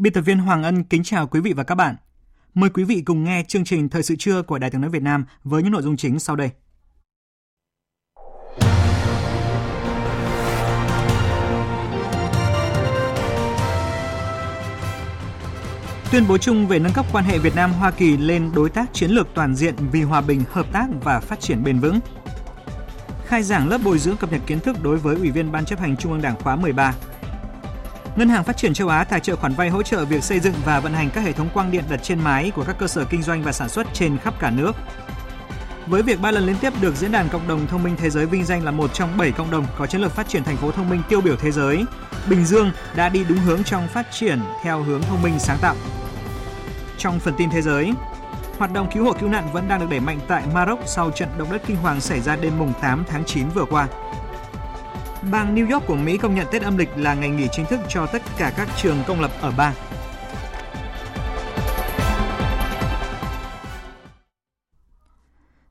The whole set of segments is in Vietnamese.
Biên tập viên Hoàng Ân kính chào quý vị và các bạn. Mời quý vị cùng nghe chương trình Thời sự trưa của Đài tiếng nói Việt Nam với những nội dung chính sau đây. Tuyên bố chung về nâng cấp quan hệ Việt Nam Hoa Kỳ lên đối tác chiến lược toàn diện vì hòa bình, hợp tác và phát triển bền vững. Khai giảng lớp bồi dưỡng cập nhật kiến thức đối với Ủy viên Ban chấp hành Trung ương Đảng khóa 13 Ngân hàng Phát triển châu Á tài trợ khoản vay hỗ trợ việc xây dựng và vận hành các hệ thống quang điện đặt trên mái của các cơ sở kinh doanh và sản xuất trên khắp cả nước. Với việc ba lần liên tiếp được Diễn đàn Cộng đồng Thông minh Thế giới vinh danh là một trong 7 cộng đồng có chiến lược phát triển thành phố thông minh tiêu biểu thế giới, Bình Dương đã đi đúng hướng trong phát triển theo hướng thông minh sáng tạo. Trong phần tin thế giới, hoạt động cứu hộ cứu nạn vẫn đang được đẩy mạnh tại Maroc sau trận động đất kinh hoàng xảy ra đêm mùng 8 tháng 9 vừa qua. Bang New York của Mỹ công nhận Tết âm lịch là ngày nghỉ chính thức cho tất cả các trường công lập ở bang.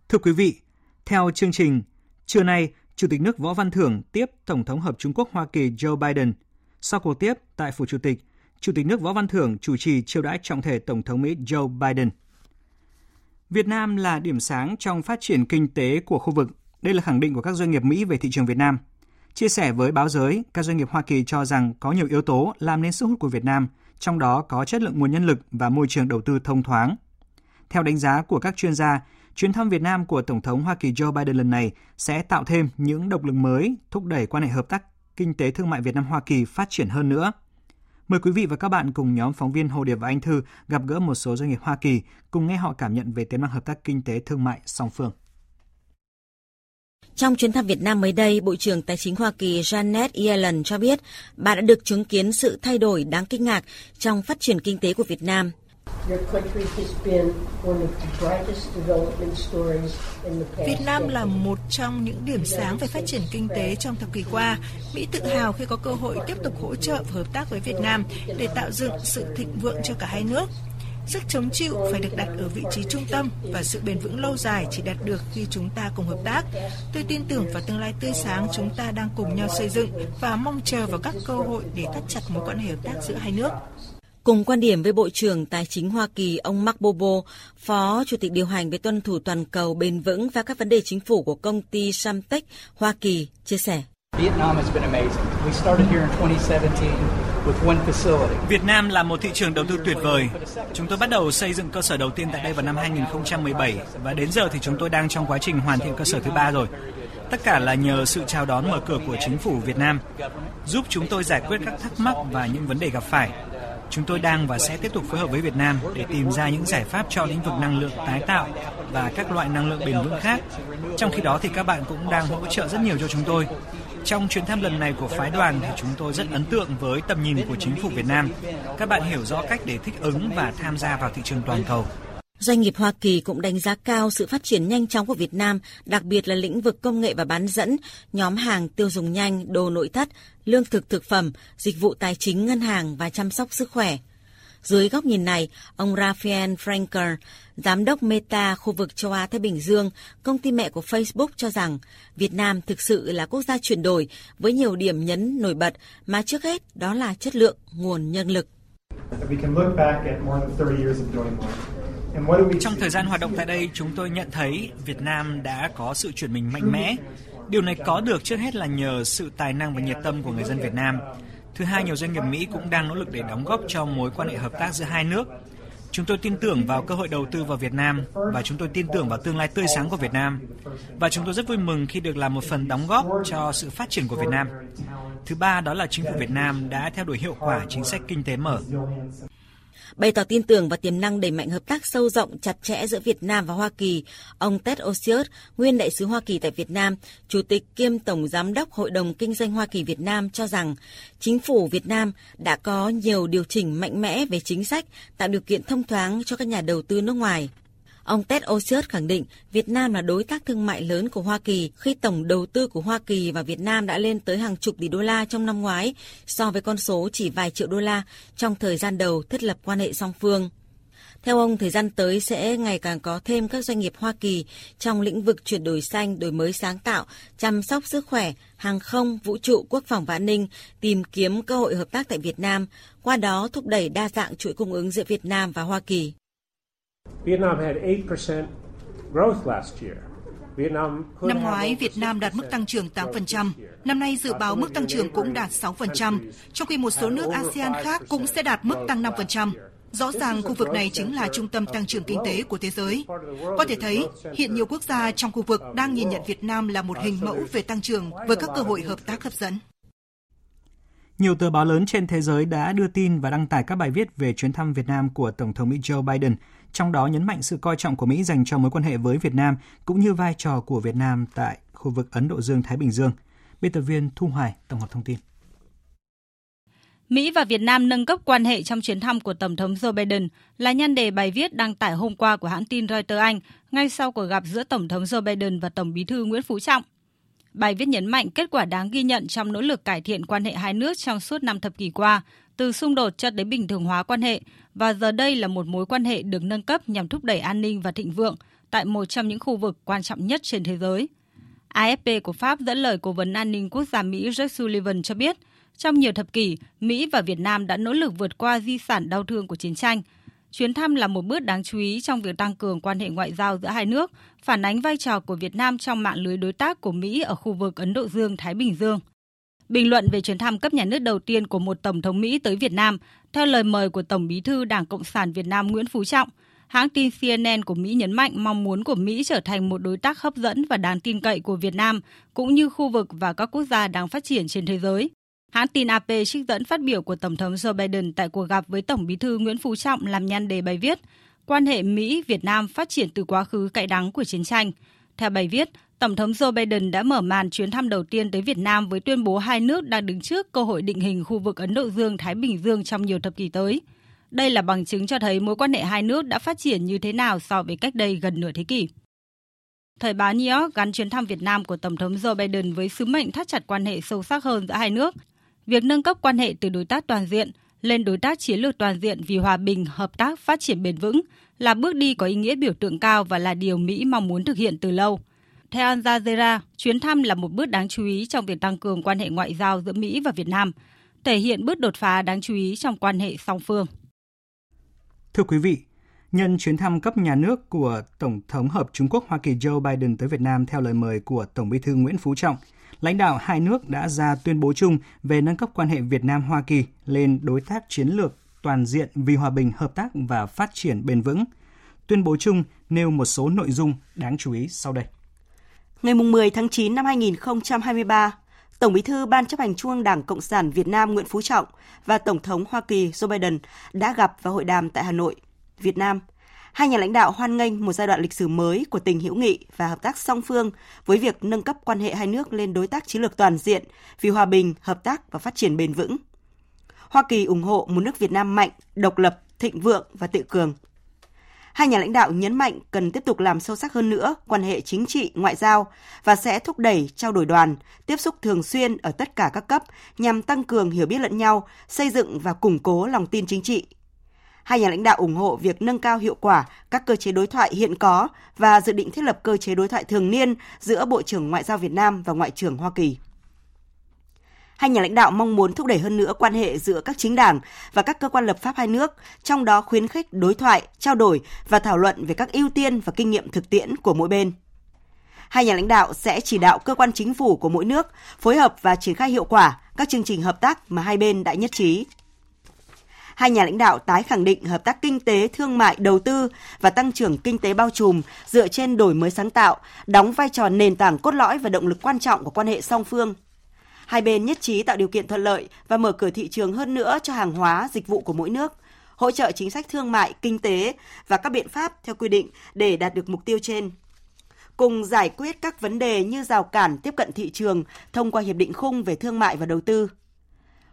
Thưa quý vị, theo chương trình, trưa nay, Chủ tịch nước Võ Văn Thưởng tiếp Tổng thống Hợp Trung Quốc Hoa Kỳ Joe Biden. Sau cuộc tiếp tại Phủ Chủ tịch, Chủ tịch nước Võ Văn Thưởng chủ trì chiêu đãi trọng thể Tổng thống Mỹ Joe Biden. Việt Nam là điểm sáng trong phát triển kinh tế của khu vực. Đây là khẳng định của các doanh nghiệp Mỹ về thị trường Việt Nam – Chia sẻ với báo giới, các doanh nghiệp Hoa Kỳ cho rằng có nhiều yếu tố làm nên sức hút của Việt Nam, trong đó có chất lượng nguồn nhân lực và môi trường đầu tư thông thoáng. Theo đánh giá của các chuyên gia, chuyến thăm Việt Nam của Tổng thống Hoa Kỳ Joe Biden lần này sẽ tạo thêm những động lực mới thúc đẩy quan hệ hợp tác kinh tế thương mại Việt Nam Hoa Kỳ phát triển hơn nữa. Mời quý vị và các bạn cùng nhóm phóng viên Hồ Điệp và Anh Thư gặp gỡ một số doanh nghiệp Hoa Kỳ cùng nghe họ cảm nhận về tiềm năng hợp tác kinh tế thương mại song phương. Trong chuyến thăm Việt Nam mới đây, Bộ trưởng Tài chính Hoa Kỳ Janet Yellen cho biết bà đã được chứng kiến sự thay đổi đáng kinh ngạc trong phát triển kinh tế của Việt Nam. Việt Nam là một trong những điểm sáng về phát triển kinh tế trong thập kỷ qua. Mỹ tự hào khi có cơ hội tiếp tục hỗ trợ và hợp tác với Việt Nam để tạo dựng sự thịnh vượng cho cả hai nước. Sức chống chịu phải được đặt ở vị trí trung tâm và sự bền vững lâu dài chỉ đạt được khi chúng ta cùng hợp tác. Tôi tin tưởng vào tương lai tươi sáng chúng ta đang cùng nhau xây dựng và mong chờ vào các cơ hội để thắt chặt mối quan hệ hợp tác giữa hai nước. Cùng quan điểm với Bộ trưởng Tài chính Hoa Kỳ ông Mark Bobo, Phó Chủ tịch điều hành về tuân thủ toàn cầu bền vững và các vấn đề chính phủ của công ty Samtech Hoa Kỳ chia sẻ. Việt Nam là một thị trường đầu tư tuyệt vời. Chúng tôi bắt đầu xây dựng cơ sở đầu tiên tại đây vào năm 2017 và đến giờ thì chúng tôi đang trong quá trình hoàn thiện cơ sở thứ ba rồi. Tất cả là nhờ sự chào đón mở cửa của chính phủ Việt Nam, giúp chúng tôi giải quyết các thắc mắc và những vấn đề gặp phải. Chúng tôi đang và sẽ tiếp tục phối hợp với Việt Nam để tìm ra những giải pháp cho lĩnh vực năng lượng tái tạo và các loại năng lượng bền vững khác. Trong khi đó thì các bạn cũng đang hỗ trợ rất nhiều cho chúng tôi. Trong chuyến thăm lần này của phái đoàn thì chúng tôi rất ấn tượng với tầm nhìn của chính phủ Việt Nam. Các bạn hiểu rõ cách để thích ứng và tham gia vào thị trường toàn cầu. Doanh nghiệp Hoa Kỳ cũng đánh giá cao sự phát triển nhanh chóng của Việt Nam, đặc biệt là lĩnh vực công nghệ và bán dẫn, nhóm hàng tiêu dùng nhanh, đồ nội thất, lương thực thực phẩm, dịch vụ tài chính, ngân hàng và chăm sóc sức khỏe. Dưới góc nhìn này, ông Raphael Frankel, giám đốc Meta khu vực châu Á Thái Bình Dương, công ty mẹ của Facebook cho rằng Việt Nam thực sự là quốc gia chuyển đổi với nhiều điểm nhấn nổi bật mà trước hết đó là chất lượng nguồn nhân lực. Trong thời gian hoạt động tại đây, chúng tôi nhận thấy Việt Nam đã có sự chuyển mình mạnh mẽ. Điều này có được trước hết là nhờ sự tài năng và nhiệt tâm của người dân Việt Nam. Thứ hai, nhiều doanh nghiệp Mỹ cũng đang nỗ lực để đóng góp cho mối quan hệ hợp tác giữa hai nước. Chúng tôi tin tưởng vào cơ hội đầu tư vào Việt Nam và chúng tôi tin tưởng vào tương lai tươi sáng của Việt Nam. Và chúng tôi rất vui mừng khi được làm một phần đóng góp cho sự phát triển của Việt Nam. Thứ ba đó là chính phủ Việt Nam đã theo đuổi hiệu quả chính sách kinh tế mở. Bày tỏ tin tưởng và tiềm năng đẩy mạnh hợp tác sâu rộng chặt chẽ giữa Việt Nam và Hoa Kỳ, ông Ted Osius, nguyên đại sứ Hoa Kỳ tại Việt Nam, chủ tịch kiêm tổng giám đốc Hội đồng Kinh doanh Hoa Kỳ Việt Nam cho rằng chính phủ Việt Nam đã có nhiều điều chỉnh mạnh mẽ về chính sách, tạo điều kiện thông thoáng cho các nhà đầu tư nước ngoài. Ông Ted Osius khẳng định Việt Nam là đối tác thương mại lớn của Hoa Kỳ khi tổng đầu tư của Hoa Kỳ và Việt Nam đã lên tới hàng chục tỷ đô la trong năm ngoái so với con số chỉ vài triệu đô la trong thời gian đầu thiết lập quan hệ song phương. Theo ông, thời gian tới sẽ ngày càng có thêm các doanh nghiệp Hoa Kỳ trong lĩnh vực chuyển đổi xanh, đổi mới sáng tạo, chăm sóc sức khỏe, hàng không, vũ trụ, quốc phòng và an ninh, tìm kiếm cơ hội hợp tác tại Việt Nam, qua đó thúc đẩy đa dạng chuỗi cung ứng giữa Việt Nam và Hoa Kỳ. Vietnam had 8% growth last year. Năm ngoái, Việt Nam đạt mức tăng trưởng 8%. Năm nay dự báo mức tăng trưởng cũng đạt 6%, trong khi một số nước ASEAN khác cũng sẽ đạt mức tăng 5%. Rõ ràng khu vực này chính là trung tâm tăng trưởng kinh tế của thế giới. Có thể thấy, hiện nhiều quốc gia trong khu vực đang nhìn nhận Việt Nam là một hình mẫu về tăng trưởng với các cơ hội hợp tác hấp dẫn. Nhiều tờ báo lớn trên thế giới đã đưa tin và đăng tải các bài viết về chuyến thăm Việt Nam của Tổng thống Mỹ Joe Biden, trong đó nhấn mạnh sự coi trọng của Mỹ dành cho mối quan hệ với Việt Nam cũng như vai trò của Việt Nam tại khu vực Ấn Độ Dương-Thái Bình Dương. Biên tập viên Thu Hoài tổng hợp thông tin. Mỹ và Việt Nam nâng cấp quan hệ trong chuyến thăm của Tổng thống Joe Biden là nhan đề bài viết đăng tải hôm qua của hãng tin Reuters Anh ngay sau cuộc gặp giữa Tổng thống Joe Biden và Tổng bí thư Nguyễn Phú Trọng. Bài viết nhấn mạnh kết quả đáng ghi nhận trong nỗ lực cải thiện quan hệ hai nước trong suốt năm thập kỷ qua, từ xung đột cho đến bình thường hóa quan hệ, và giờ đây là một mối quan hệ được nâng cấp nhằm thúc đẩy an ninh và thịnh vượng tại một trong những khu vực quan trọng nhất trên thế giới. AFP của Pháp dẫn lời Cố vấn An ninh Quốc gia Mỹ Jack Sullivan cho biết, trong nhiều thập kỷ, Mỹ và Việt Nam đã nỗ lực vượt qua di sản đau thương của chiến tranh. Chuyến thăm là một bước đáng chú ý trong việc tăng cường quan hệ ngoại giao giữa hai nước, phản ánh vai trò của Việt Nam trong mạng lưới đối tác của Mỹ ở khu vực Ấn Độ Dương-Thái Bình Dương. Bình luận về chuyến thăm cấp nhà nước đầu tiên của một Tổng thống Mỹ tới Việt Nam, theo lời mời của Tổng bí thư Đảng Cộng sản Việt Nam Nguyễn Phú Trọng, hãng tin CNN của Mỹ nhấn mạnh mong muốn của Mỹ trở thành một đối tác hấp dẫn và đáng tin cậy của Việt Nam, cũng như khu vực và các quốc gia đang phát triển trên thế giới. Hãng tin AP trích dẫn phát biểu của Tổng thống Joe Biden tại cuộc gặp với Tổng bí thư Nguyễn Phú Trọng làm nhan đề bài viết Quan hệ Mỹ-Việt Nam phát triển từ quá khứ cay đắng của chiến tranh. Theo bài viết, Tổng thống Joe Biden đã mở màn chuyến thăm đầu tiên tới Việt Nam với tuyên bố hai nước đang đứng trước cơ hội định hình khu vực Ấn Độ Dương-Thái Bình Dương trong nhiều thập kỷ tới. Đây là bằng chứng cho thấy mối quan hệ hai nước đã phát triển như thế nào so với cách đây gần nửa thế kỷ. Thời báo New York gắn chuyến thăm Việt Nam của Tổng thống Joe Biden với sứ mệnh thắt chặt quan hệ sâu sắc hơn giữa hai nước. Việc nâng cấp quan hệ từ đối tác toàn diện lên đối tác chiến lược toàn diện vì hòa bình, hợp tác, phát triển bền vững là bước đi có ý nghĩa biểu tượng cao và là điều Mỹ mong muốn thực hiện từ lâu. Theo Al Jazeera, chuyến thăm là một bước đáng chú ý trong việc tăng cường quan hệ ngoại giao giữa Mỹ và Việt Nam, thể hiện bước đột phá đáng chú ý trong quan hệ song phương. Thưa quý vị, nhân chuyến thăm cấp nhà nước của Tổng thống Hợp Trung Quốc Hoa Kỳ Joe Biden tới Việt Nam theo lời mời của Tổng bí thư Nguyễn Phú Trọng, lãnh đạo hai nước đã ra tuyên bố chung về nâng cấp quan hệ Việt Nam-Hoa Kỳ lên đối tác chiến lược toàn diện vì hòa bình, hợp tác và phát triển bền vững. Tuyên bố chung nêu một số nội dung đáng chú ý sau đây. Ngày 10 tháng 9 năm 2023, Tổng Bí thư Ban chấp hành Trung ương Đảng Cộng sản Việt Nam Nguyễn Phú Trọng và Tổng thống Hoa Kỳ Joe Biden đã gặp và hội đàm tại Hà Nội, Việt Nam. Hai nhà lãnh đạo hoan nghênh một giai đoạn lịch sử mới của tình hữu nghị và hợp tác song phương với việc nâng cấp quan hệ hai nước lên đối tác chiến lược toàn diện vì hòa bình, hợp tác và phát triển bền vững. Hoa Kỳ ủng hộ một nước Việt Nam mạnh, độc lập, thịnh vượng và tự cường – Hai nhà lãnh đạo nhấn mạnh cần tiếp tục làm sâu sắc hơn nữa quan hệ chính trị, ngoại giao và sẽ thúc đẩy trao đổi đoàn, tiếp xúc thường xuyên ở tất cả các cấp nhằm tăng cường hiểu biết lẫn nhau, xây dựng và củng cố lòng tin chính trị. Hai nhà lãnh đạo ủng hộ việc nâng cao hiệu quả các cơ chế đối thoại hiện có và dự định thiết lập cơ chế đối thoại thường niên giữa Bộ trưởng Ngoại giao Việt Nam và Ngoại trưởng Hoa Kỳ. Hai nhà lãnh đạo mong muốn thúc đẩy hơn nữa quan hệ giữa các chính đảng và các cơ quan lập pháp hai nước, trong đó khuyến khích đối thoại, trao đổi và thảo luận về các ưu tiên và kinh nghiệm thực tiễn của mỗi bên. Hai nhà lãnh đạo sẽ chỉ đạo cơ quan chính phủ của mỗi nước phối hợp và triển khai hiệu quả các chương trình hợp tác mà hai bên đã nhất trí. Hai nhà lãnh đạo tái khẳng định hợp tác kinh tế, thương mại, đầu tư và tăng trưởng kinh tế bao trùm dựa trên đổi mới sáng tạo, đóng vai trò nền tảng cốt lõi và động lực quan trọng của quan hệ song phương. Hai bên nhất trí tạo điều kiện thuận lợi và mở cửa thị trường hơn nữa cho hàng hóa, dịch vụ của mỗi nước, hỗ trợ chính sách thương mại, kinh tế và các biện pháp theo quy định để đạt được mục tiêu trên cùng giải quyết các vấn đề như rào cản tiếp cận thị trường thông qua hiệp định khung về thương mại và đầu tư.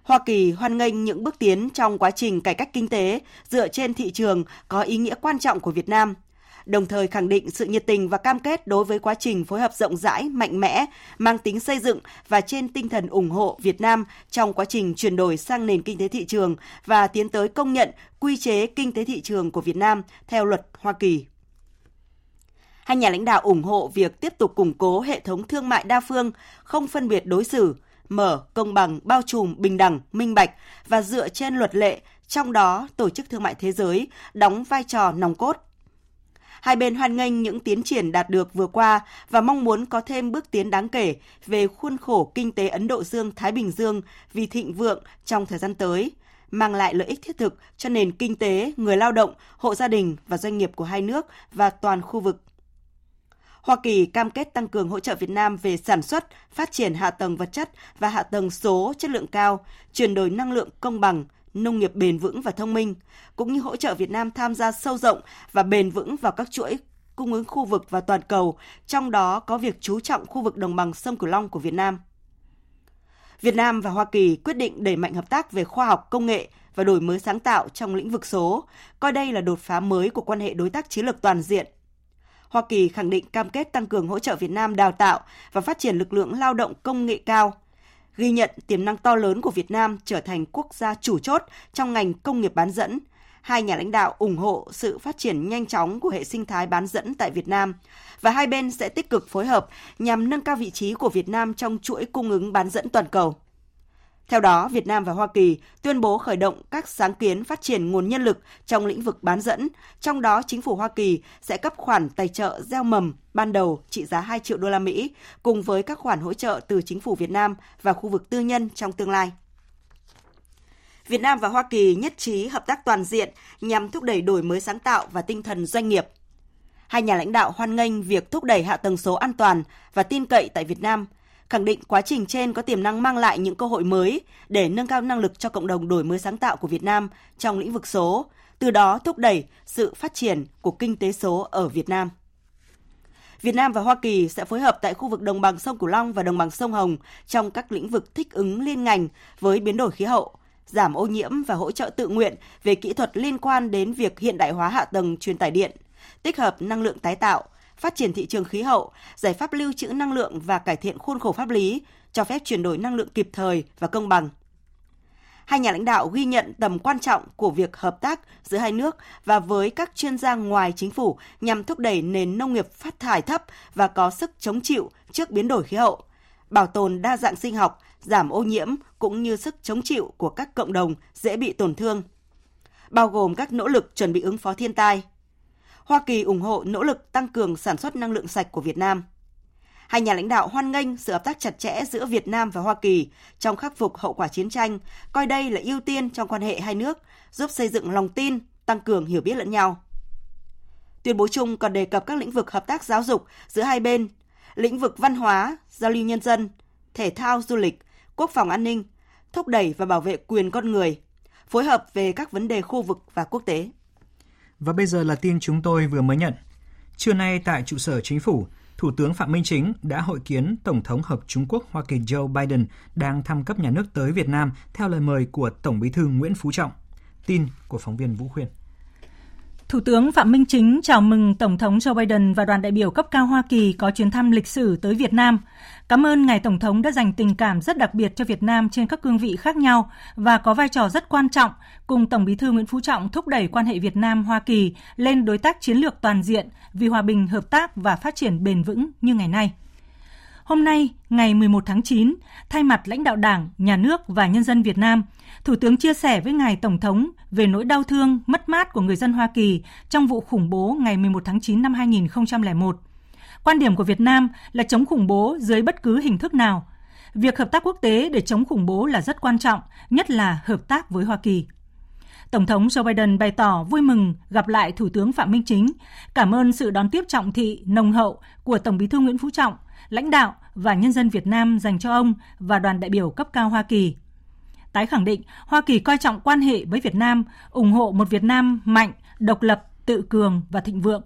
Hoa Kỳ hoan nghênh những bước tiến trong quá trình cải cách kinh tế dựa trên thị trường có ý nghĩa quan trọng của Việt Nam, đồng thời khẳng định sự nhiệt tình và cam kết đối với quá trình phối hợp rộng rãi, mạnh mẽ, mang tính xây dựng và trên tinh thần ủng hộ Việt Nam trong quá trình chuyển đổi sang nền kinh tế thị trường và tiến tới công nhận quy chế kinh tế thị trường của Việt Nam theo luật Hoa Kỳ. Hai nhà lãnh đạo ủng hộ việc tiếp tục củng cố hệ thống thương mại đa phương, không phân biệt đối xử, mở, công bằng, bao trùm, bình đẳng, minh bạch và dựa trên luật lệ, trong đó Tổ chức Thương mại Thế giới đóng vai trò nòng cốt. Hai bên hoan nghênh những tiến triển đạt được vừa qua và mong muốn có thêm bước tiến đáng kể về khuôn khổ kinh tế Ấn Độ Dương-Thái Bình Dương vì thịnh vượng trong thời gian tới, mang lại lợi ích thiết thực cho nền kinh tế, người lao động, hộ gia đình và doanh nghiệp của hai nước và toàn khu vực. Hoa Kỳ cam kết tăng cường hỗ trợ Việt Nam về sản xuất, phát triển hạ tầng vật chất và hạ tầng số chất lượng cao, chuyển đổi năng lượng công bằng, nông nghiệp bền vững và thông minh, cũng như hỗ trợ Việt Nam tham gia sâu rộng và bền vững vào các chuỗi cung ứng khu vực và toàn cầu, trong đó có việc chú trọng khu vực đồng bằng sông Cửu Long của Việt Nam. Việt Nam và Hoa Kỳ quyết định đẩy mạnh hợp tác về khoa học công nghệ và đổi mới sáng tạo trong lĩnh vực số, coi đây là đột phá mới của quan hệ đối tác chiến lược toàn diện Hoa Kỳ khẳng định cam kết tăng cường hỗ trợ Việt Nam đào tạo và phát triển lực lượng lao động công nghệ cao, ghi nhận tiềm năng to lớn của Việt Nam trở thành quốc gia chủ chốt trong ngành công nghiệp bán dẫn. Hai nhà lãnh đạo ủng hộ sự phát triển nhanh chóng của hệ sinh thái bán dẫn tại Việt Nam và hai bên sẽ tích cực phối hợp nhằm nâng cao vị trí của Việt Nam trong chuỗi cung ứng bán dẫn toàn cầu. Theo đó, Việt Nam và Hoa Kỳ tuyên bố khởi động các sáng kiến phát triển nguồn nhân lực trong lĩnh vực bán dẫn, trong đó chính phủ Hoa Kỳ sẽ cấp khoản tài trợ gieo mầm ban đầu trị giá 2 triệu đô la Mỹ cùng với các khoản hỗ trợ từ chính phủ Việt Nam và khu vực tư nhân trong tương lai. Việt Nam và Hoa Kỳ nhất trí hợp tác toàn diện nhằm thúc đẩy đổi mới sáng tạo và tinh thần doanh nghiệp. Hai nhà lãnh đạo hoan nghênh việc thúc đẩy hạ tầng số an toàn và tin cậy tại Việt Nam khẳng định quá trình trên có tiềm năng mang lại những cơ hội mới để nâng cao năng lực cho cộng đồng đổi mới sáng tạo của Việt Nam trong lĩnh vực số, từ đó thúc đẩy sự phát triển của kinh tế số ở Việt Nam. Việt Nam và Hoa Kỳ sẽ phối hợp tại khu vực đồng bằng sông Cửu Long và đồng bằng sông Hồng trong các lĩnh vực thích ứng liên ngành với biến đổi khí hậu, giảm ô nhiễm và hỗ trợ tự nguyện về kỹ thuật liên quan đến việc hiện đại hóa hạ tầng truyền tải điện, tích hợp năng lượng tái tạo, phát triển thị trường khí hậu, giải pháp lưu trữ năng lượng và cải thiện khuôn khổ pháp lý, cho phép chuyển đổi năng lượng kịp thời và công bằng. Hai nhà lãnh đạo ghi nhận tầm quan trọng của việc hợp tác giữa hai nước và với các chuyên gia ngoài chính phủ nhằm thúc đẩy nền nông nghiệp phát thải thấp và có sức chống chịu trước biến đổi khí hậu, bảo tồn đa dạng sinh học, giảm ô nhiễm cũng như sức chống chịu của các cộng đồng dễ bị tổn thương, bao gồm các nỗ lực chuẩn bị ứng phó thiên tai, Hoa Kỳ ủng hộ nỗ lực tăng cường sản xuất năng lượng sạch của Việt Nam. Hai nhà lãnh đạo hoan nghênh sự hợp tác chặt chẽ giữa Việt Nam và Hoa Kỳ trong khắc phục hậu quả chiến tranh, coi đây là ưu tiên trong quan hệ hai nước, giúp xây dựng lòng tin, tăng cường hiểu biết lẫn nhau. Tuyên bố chung còn đề cập các lĩnh vực hợp tác giáo dục giữa hai bên, lĩnh vực văn hóa, giao lưu nhân dân, thể thao du lịch, quốc phòng an ninh, thúc đẩy và bảo vệ quyền con người, phối hợp về các vấn đề khu vực và quốc tế. Và bây giờ là tin chúng tôi vừa mới nhận. Trưa nay tại trụ sở chính phủ, Thủ tướng Phạm Minh Chính đã hội kiến Tổng thống Hợp Trung Quốc Hoa Kỳ Joe Biden đang thăm cấp nhà nước tới Việt Nam theo lời mời của Tổng bí thư Nguyễn Phú Trọng. Tin của phóng viên Vũ Khuyên. Thủ tướng Phạm Minh Chính chào mừng Tổng thống Joe Biden và đoàn đại biểu cấp cao Hoa Kỳ có chuyến thăm lịch sử tới Việt Nam. Cảm ơn Ngài Tổng thống đã dành tình cảm rất đặc biệt cho Việt Nam trên các cương vị khác nhau và có vai trò rất quan trọng cùng Tổng bí thư Nguyễn Phú Trọng thúc đẩy quan hệ Việt Nam-Hoa Kỳ lên đối tác chiến lược toàn diện vì hòa bình, hợp tác và phát triển bền vững như ngày nay. Hôm nay, ngày 11 tháng 9, thay mặt lãnh đạo Đảng, Nhà nước và nhân dân Việt Nam, Thủ tướng chia sẻ với Ngài Tổng thống về nỗi đau thương, mất mát của người dân Hoa Kỳ trong vụ khủng bố ngày 11 tháng 9 năm 2001. Quan điểm của Việt Nam là chống khủng bố dưới bất cứ hình thức nào. Việc hợp tác quốc tế để chống khủng bố là rất quan trọng, nhất là hợp tác với Hoa Kỳ. Tổng thống Joe Biden bày tỏ vui mừng gặp lại Thủ tướng Phạm Minh Chính, cảm ơn sự đón tiếp trọng thị, nồng hậu của Tổng bí thư Nguyễn Phú Trọng, lãnh đạo và nhân dân Việt Nam dành cho ông và đoàn đại biểu cấp cao Hoa Kỳ. Tái khẳng định Hoa Kỳ coi trọng quan hệ với Việt Nam, ủng hộ một Việt Nam mạnh, độc lập, tự cường và thịnh vượng.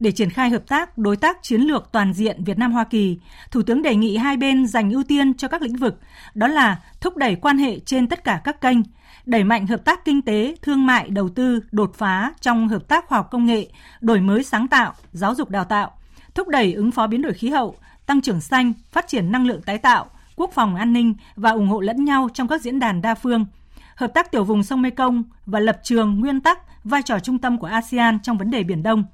Để triển khai hợp tác, đối tác chiến lược toàn diện Việt Nam Hoa Kỳ, Thủ tướng đề nghị hai bên dành ưu tiên cho các lĩnh vực, đó là thúc đẩy quan hệ trên tất cả các kênh, đẩy mạnh hợp tác kinh tế, thương mại, đầu tư, đột phá trong hợp tác khoa học công nghệ, đổi mới sáng tạo, giáo dục đào tạo, thúc đẩy ứng phó biến đổi khí hậu, tăng trưởng xanh, phát triển năng lượng tái tạo, quốc phòng an ninh và ủng hộ lẫn nhau trong các diễn đàn đa phương, hợp tác tiểu vùng sông Mekong và lập trường nguyên tắc vai trò trung tâm của ASEAN trong vấn đề Biển Đông.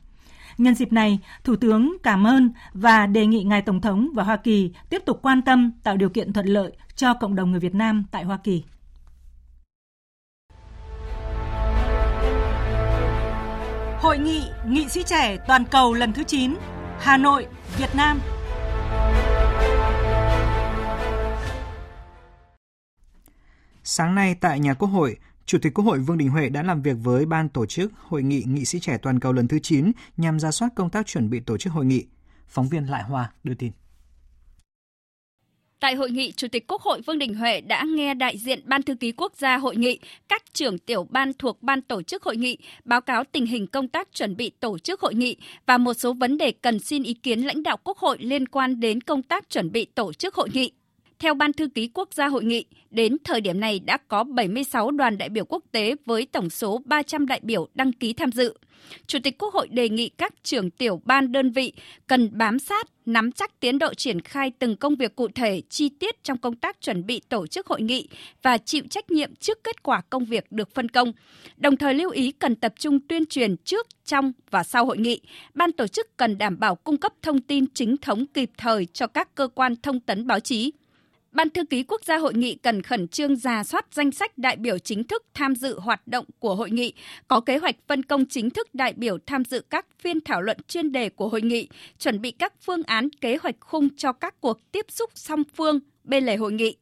Nhân dịp này, Thủ tướng cảm ơn và đề nghị Ngài Tổng thống và Hoa Kỳ tiếp tục quan tâm tạo điều kiện thuận lợi cho cộng đồng người Việt Nam tại Hoa Kỳ. Hội nghị nghị sĩ trẻ toàn cầu lần thứ 9, Hà Nội, Việt Nam. Sáng nay tại nhà Quốc hội, Chủ tịch Quốc hội Vương Đình Huệ đã làm việc với ban tổ chức Hội nghị nghị sĩ trẻ toàn cầu lần thứ 9 nhằm ra soát công tác chuẩn bị tổ chức hội nghị. Phóng viên Lại Hoa đưa tin. Tại hội nghị, Chủ tịch Quốc hội Vương Đình Huệ đã nghe đại diện Ban thư ký quốc gia hội nghị, các trưởng tiểu ban thuộc ban tổ chức hội nghị báo cáo tình hình công tác chuẩn bị tổ chức hội nghị và một số vấn đề cần xin ý kiến lãnh đạo Quốc hội liên quan đến công tác chuẩn bị tổ chức hội nghị. Theo Ban thư ký quốc gia hội nghị, đến thời điểm này đã có 76 đoàn đại biểu quốc tế với tổng số 300 đại biểu đăng ký tham dự. Chủ tịch Quốc hội đề nghị các trưởng tiểu ban đơn vị cần bám sát, nắm chắc tiến độ triển khai từng công việc cụ thể, chi tiết trong công tác chuẩn bị tổ chức hội nghị và chịu trách nhiệm trước kết quả công việc được phân công. Đồng thời lưu ý cần tập trung tuyên truyền trước, trong và sau hội nghị. Ban tổ chức cần đảm bảo cung cấp thông tin chính thống kịp thời cho các cơ quan thông tấn báo chí. Ban thư ký quốc gia hội nghị cần khẩn trương ra soát danh sách đại biểu chính thức tham dự hoạt động của hội nghị, có kế hoạch phân công chính thức đại biểu tham dự các phiên thảo luận chuyên đề của hội nghị, chuẩn bị các phương án kế hoạch khung cho các cuộc tiếp xúc song phương bên lề hội nghị.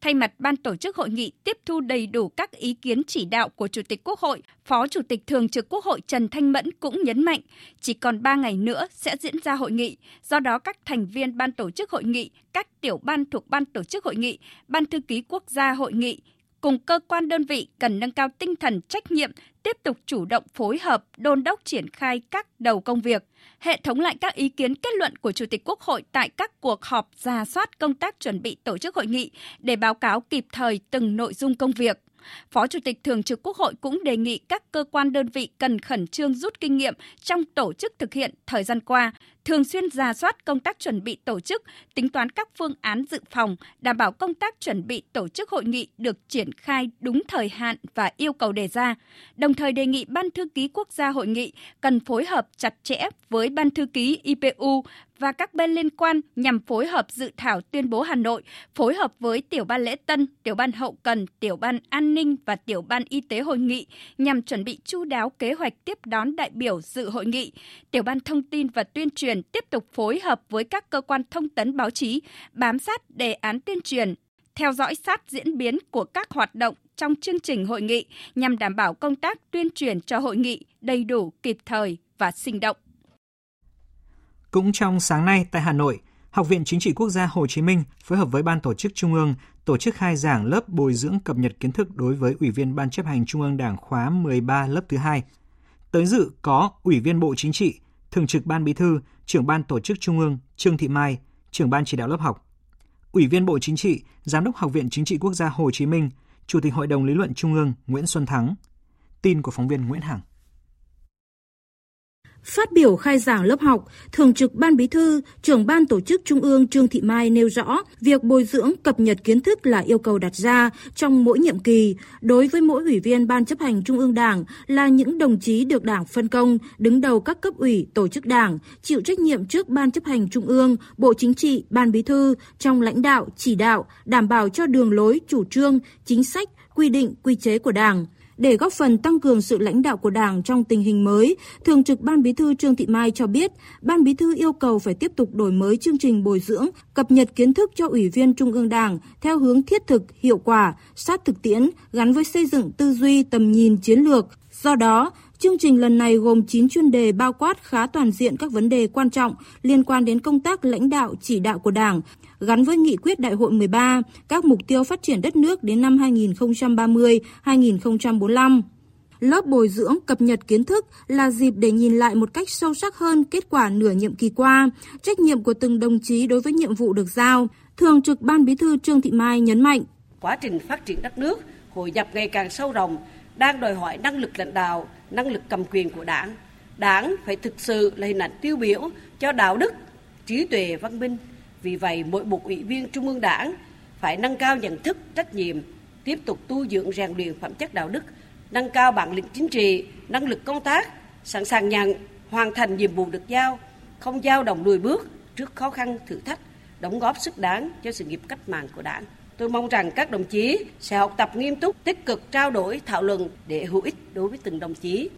Thay mặt ban tổ chức hội nghị tiếp thu đầy đủ các ý kiến chỉ đạo của Chủ tịch Quốc hội, Phó Chủ tịch Thường trực Quốc hội Trần Thanh Mẫn cũng nhấn mạnh, chỉ còn 3 ngày nữa sẽ diễn ra hội nghị, do đó các thành viên ban tổ chức hội nghị, các tiểu ban thuộc ban tổ chức hội nghị, ban thư ký quốc gia hội nghị, cùng cơ quan đơn vị cần nâng cao tinh thần trách nhiệm, tiếp tục chủ động phối hợp, đôn đốc triển khai các đầu công việc, hệ thống lại các ý kiến kết luận của Chủ tịch Quốc hội tại các cuộc họp ra soát công tác chuẩn bị tổ chức hội nghị để báo cáo kịp thời từng nội dung công việc. Phó Chủ tịch Thường trực Quốc hội cũng đề nghị các cơ quan đơn vị cần khẩn trương rút kinh nghiệm trong tổ chức thực hiện thời gian qua, thường xuyên ra soát công tác chuẩn bị tổ chức, tính toán các phương án dự phòng, đảm bảo công tác chuẩn bị tổ chức hội nghị được triển khai đúng thời hạn và yêu cầu đề ra. Đồng thời đề nghị Ban thư ký quốc gia hội nghị cần phối hợp chặt chẽ với Ban thư ký IPU và các bên liên quan nhằm phối hợp dự thảo tuyên bố Hà Nội, phối hợp với tiểu ban lễ tân, tiểu ban hậu cần, tiểu ban an ninh và tiểu ban y tế hội nghị nhằm chuẩn bị chu đáo kế hoạch tiếp đón đại biểu dự hội nghị. Tiểu ban thông tin và tuyên truyền tiếp tục phối hợp với các cơ quan thông tấn báo chí, bám sát đề án tuyên truyền, theo dõi sát diễn biến của các hoạt động trong chương trình hội nghị nhằm đảm bảo công tác tuyên truyền cho hội nghị đầy đủ, kịp thời và sinh động. Cũng trong sáng nay tại Hà Nội, Học viện Chính trị Quốc gia Hồ Chí Minh phối hợp với Ban tổ chức Trung ương tổ chức khai giảng lớp bồi dưỡng cập nhật kiến thức đối với Ủy viên Ban chấp hành Trung ương Đảng khóa 13 lớp thứ hai. Tới dự có Ủy viên Bộ Chính trị, Thường trực Ban Bí thư, Trưởng Ban Tổ chức Trung ương Trương Thị Mai, Trưởng Ban Chỉ đạo lớp học. Ủy viên Bộ Chính trị, Giám đốc Học viện Chính trị Quốc gia Hồ Chí Minh, Chủ tịch Hội đồng Lý luận Trung ương Nguyễn Xuân Thắng. Tin của phóng viên Nguyễn Hằng. Phát biểu khai giảng lớp học, Thường trực Ban Bí thư, trưởng Ban Tổ chức Trung ương Trương Thị Mai nêu rõ, việc bồi dưỡng cập nhật kiến thức là yêu cầu đặt ra trong mỗi nhiệm kỳ. Đối với mỗi ủy viên Ban chấp hành Trung ương Đảng là những đồng chí được Đảng phân công, đứng đầu các cấp ủy, tổ chức Đảng, chịu trách nhiệm trước Ban chấp hành Trung ương, Bộ Chính trị, Ban Bí thư trong lãnh đạo, chỉ đạo, đảm bảo cho đường lối, chủ trương, chính sách, quy định, quy chế của Đảng để góp phần tăng cường sự lãnh đạo của Đảng trong tình hình mới, Thường trực Ban Bí thư Trương Thị Mai cho biết, Ban Bí thư yêu cầu phải tiếp tục đổi mới chương trình bồi dưỡng, cập nhật kiến thức cho Ủy viên Trung ương Đảng theo hướng thiết thực, hiệu quả, sát thực tiễn, gắn với xây dựng tư duy, tầm nhìn chiến lược. Do đó, Chương trình lần này gồm 9 chuyên đề bao quát khá toàn diện các vấn đề quan trọng liên quan đến công tác lãnh đạo chỉ đạo của Đảng, gắn với nghị quyết Đại hội 13, các mục tiêu phát triển đất nước đến năm 2030-2045. Lớp bồi dưỡng cập nhật kiến thức là dịp để nhìn lại một cách sâu sắc hơn kết quả nửa nhiệm kỳ qua, trách nhiệm của từng đồng chí đối với nhiệm vụ được giao. Thường trực Ban Bí thư Trương Thị Mai nhấn mạnh. Quá trình phát triển đất nước, hội nhập ngày càng sâu rộng, đang đòi hỏi năng lực lãnh đạo, năng lực cầm quyền của đảng. Đảng phải thực sự là hình ảnh tiêu biểu cho đạo đức, trí tuệ văn minh. Vì vậy, mỗi một ủy viên Trung ương Đảng phải nâng cao nhận thức, trách nhiệm, tiếp tục tu dưỡng rèn luyện phẩm chất đạo đức, nâng cao bản lĩnh chính trị, năng lực công tác, sẵn sàng nhận, hoàn thành nhiệm vụ được giao, không dao động lùi bước trước khó khăn thử thách, đóng góp sức đáng cho sự nghiệp cách mạng của Đảng. Tôi mong rằng các đồng chí sẽ học tập nghiêm túc, tích cực trao đổi, thảo luận để hữu ích đối với từng đồng chí.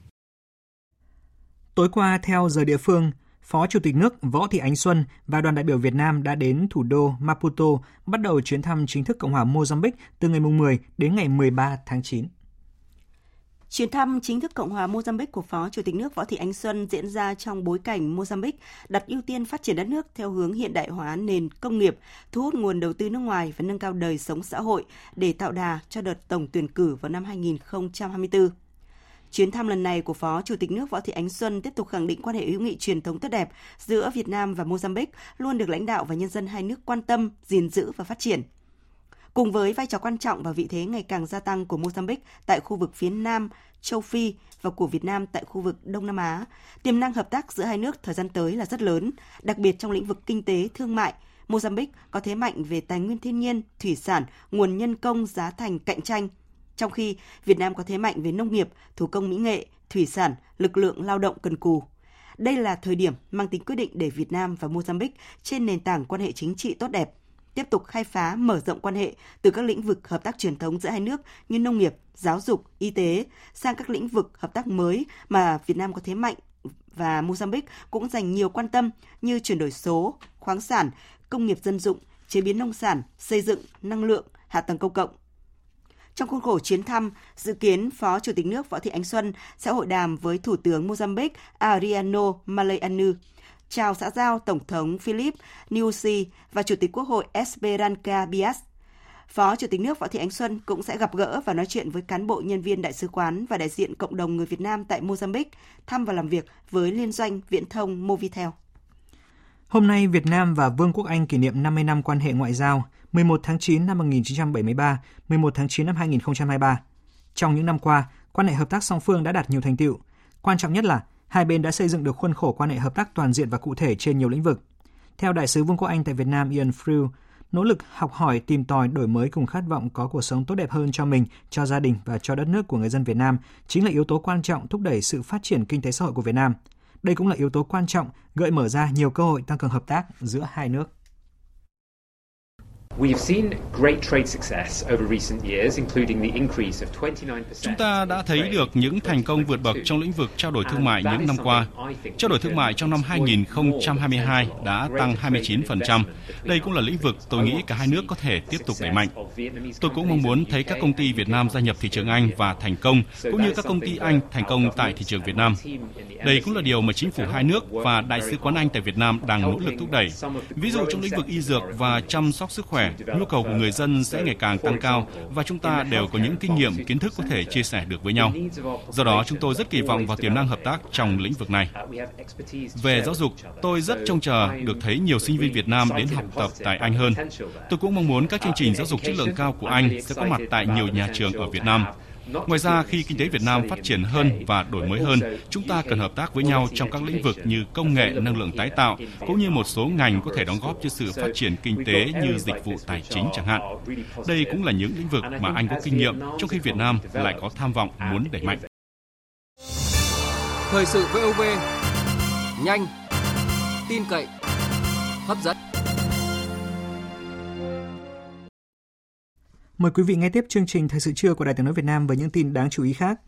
Tối qua, theo giờ địa phương, Phó Chủ tịch nước Võ Thị Ánh Xuân và đoàn đại biểu Việt Nam đã đến thủ đô Maputo bắt đầu chuyến thăm chính thức Cộng hòa Mozambique từ ngày 10 đến ngày 13 tháng 9. Chuyến thăm chính thức Cộng hòa Mozambique của Phó Chủ tịch nước Võ Thị Ánh Xuân diễn ra trong bối cảnh Mozambique đặt ưu tiên phát triển đất nước theo hướng hiện đại hóa nền công nghiệp, thu hút nguồn đầu tư nước ngoài và nâng cao đời sống xã hội để tạo đà cho đợt tổng tuyển cử vào năm 2024. Chuyến thăm lần này của Phó Chủ tịch nước Võ Thị Ánh Xuân tiếp tục khẳng định quan hệ hữu nghị truyền thống tốt đẹp giữa Việt Nam và Mozambique luôn được lãnh đạo và nhân dân hai nước quan tâm, gìn giữ và phát triển. Cùng với vai trò quan trọng và vị thế ngày càng gia tăng của Mozambique tại khu vực phía Nam, châu Phi và của Việt Nam tại khu vực Đông Nam Á, tiềm năng hợp tác giữa hai nước thời gian tới là rất lớn, đặc biệt trong lĩnh vực kinh tế, thương mại. Mozambique có thế mạnh về tài nguyên thiên nhiên, thủy sản, nguồn nhân công giá thành cạnh tranh. Trong khi Việt Nam có thế mạnh về nông nghiệp, thủ công mỹ nghệ, thủy sản, lực lượng lao động cần cù. Đây là thời điểm mang tính quyết định để Việt Nam và Mozambique trên nền tảng quan hệ chính trị tốt đẹp, tiếp tục khai phá mở rộng quan hệ từ các lĩnh vực hợp tác truyền thống giữa hai nước như nông nghiệp, giáo dục, y tế sang các lĩnh vực hợp tác mới mà Việt Nam có thế mạnh và Mozambique cũng dành nhiều quan tâm như chuyển đổi số, khoáng sản, công nghiệp dân dụng, chế biến nông sản, xây dựng, năng lượng, hạ tầng công cộng. Trong khuôn khổ chuyến thăm, dự kiến Phó Chủ tịch nước Võ Thị Ánh Xuân sẽ hội đàm với Thủ tướng Mozambique Ariano Maleanu chào xã giao Tổng thống Philip Nyusi và Chủ tịch Quốc hội Esperanca Bias. Phó Chủ tịch nước Võ Thị Ánh Xuân cũng sẽ gặp gỡ và nói chuyện với cán bộ nhân viên đại sứ quán và đại diện cộng đồng người Việt Nam tại Mozambique, thăm và làm việc với liên doanh viễn thông Movitel. Hôm nay, Việt Nam và Vương quốc Anh kỷ niệm 50 năm quan hệ ngoại giao 11 tháng 9 năm 1973, 11 tháng 9 năm 2023. Trong những năm qua, quan hệ hợp tác song phương đã đạt nhiều thành tựu. Quan trọng nhất là hai bên đã xây dựng được khuôn khổ quan hệ hợp tác toàn diện và cụ thể trên nhiều lĩnh vực. Theo Đại sứ Vương quốc Anh tại Việt Nam Ian Frew, nỗ lực học hỏi, tìm tòi, đổi mới cùng khát vọng có cuộc sống tốt đẹp hơn cho mình, cho gia đình và cho đất nước của người dân Việt Nam chính là yếu tố quan trọng thúc đẩy sự phát triển kinh tế xã hội của Việt Nam. Đây cũng là yếu tố quan trọng gợi mở ra nhiều cơ hội tăng cường hợp tác giữa hai nước. Chúng ta đã thấy được những thành công vượt bậc trong lĩnh vực trao đổi thương mại những năm qua. Trao đổi thương mại trong năm 2022 đã tăng 29%. Đây cũng là lĩnh vực tôi nghĩ cả hai nước có thể tiếp tục đẩy mạnh. Tôi cũng mong muốn thấy các công ty Việt Nam gia nhập thị trường Anh và thành công, cũng như các công ty Anh thành công tại thị trường Việt Nam. Đây cũng là điều mà chính phủ hai nước và Đại sứ quán Anh tại Việt Nam đang nỗ lực thúc đẩy. Ví dụ trong lĩnh vực y dược và chăm sóc sức khỏe, nhu cầu của người dân sẽ ngày càng tăng cao và chúng ta đều có những kinh nghiệm, kiến thức có thể chia sẻ được với nhau. Do đó, chúng tôi rất kỳ vọng vào tiềm năng hợp tác trong lĩnh vực này. Về giáo dục, tôi rất trông chờ được thấy nhiều sinh viên Việt Nam đến học tập tại Anh hơn. tôi cũng mong muốn các chương trình giáo dục chất lượng cao của Anh sẽ có mặt tại nhiều nhà trường ở Việt Nam. Ngoài ra, khi kinh tế Việt Nam phát triển hơn và đổi mới hơn, chúng ta cần hợp tác với nhau trong các lĩnh vực như công nghệ, năng lượng tái tạo, cũng như một số ngành có thể đóng góp cho sự phát triển kinh tế như dịch vụ tài chính chẳng hạn. Đây cũng là những lĩnh vực mà Anh có kinh nghiệm, trong khi Việt Nam lại có tham vọng muốn đẩy mạnh. Thời sự VOV, nhanh, tin cậy, hấp dẫn. Mời quý vị nghe tiếp chương trình Thời sự trưa của Đài tiếng nói Việt Nam với những tin đáng chú ý khác.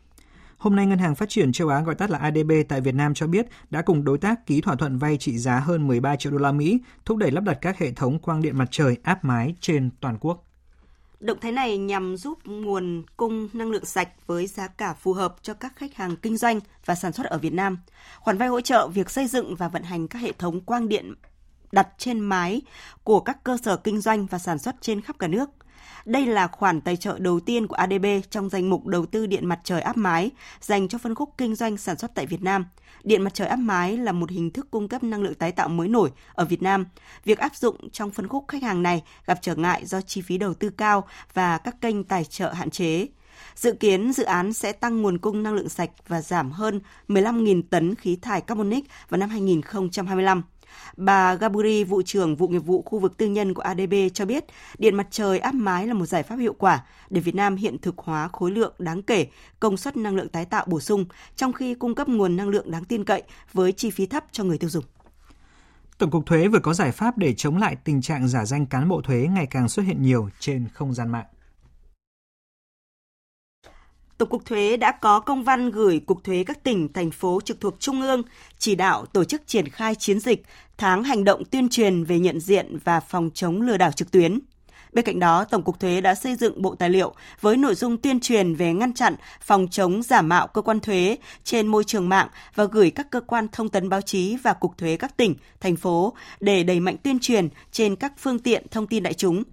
Hôm nay, Ngân hàng Phát triển Châu Á gọi tắt là ADB tại Việt Nam cho biết đã cùng đối tác ký thỏa thuận vay trị giá hơn 13 triệu đô la Mỹ, thúc đẩy lắp đặt các hệ thống quang điện mặt trời áp mái trên toàn quốc. Động thái này nhằm giúp nguồn cung năng lượng sạch với giá cả phù hợp cho các khách hàng kinh doanh và sản xuất ở Việt Nam. Khoản vay hỗ trợ việc xây dựng và vận hành các hệ thống quang điện đặt trên mái của các cơ sở kinh doanh và sản xuất trên khắp cả nước. Đây là khoản tài trợ đầu tiên của ADB trong danh mục đầu tư điện mặt trời áp mái dành cho phân khúc kinh doanh sản xuất tại Việt Nam. Điện mặt trời áp mái là một hình thức cung cấp năng lượng tái tạo mới nổi ở Việt Nam. Việc áp dụng trong phân khúc khách hàng này gặp trở ngại do chi phí đầu tư cao và các kênh tài trợ hạn chế. Dự kiến dự án sẽ tăng nguồn cung năng lượng sạch và giảm hơn 15.000 tấn khí thải carbonic vào năm 2025. Bà Gaburi, vụ trưởng vụ nghiệp vụ khu vực tư nhân của ADB cho biết, điện mặt trời áp mái là một giải pháp hiệu quả để Việt Nam hiện thực hóa khối lượng đáng kể công suất năng lượng tái tạo bổ sung, trong khi cung cấp nguồn năng lượng đáng tin cậy với chi phí thấp cho người tiêu dùng. Tổng cục Thuế vừa có giải pháp để chống lại tình trạng giả danh cán bộ thuế ngày càng xuất hiện nhiều trên không gian mạng. Tổng cục Thuế đã có công văn gửi Cục Thuế các tỉnh, thành phố trực thuộc Trung ương chỉ đạo tổ chức triển khai chiến dịch tháng hành động tuyên truyền về nhận diện và phòng chống lừa đảo trực tuyến. Bên cạnh đó, Tổng cục Thuế đã xây dựng bộ tài liệu với nội dung tuyên truyền về ngăn chặn, phòng chống giả mạo cơ quan thuế trên môi trường mạng và gửi các cơ quan thông tấn báo chí và cục thuế các tỉnh, thành phố để đẩy mạnh tuyên truyền trên các phương tiện thông tin đại chúng.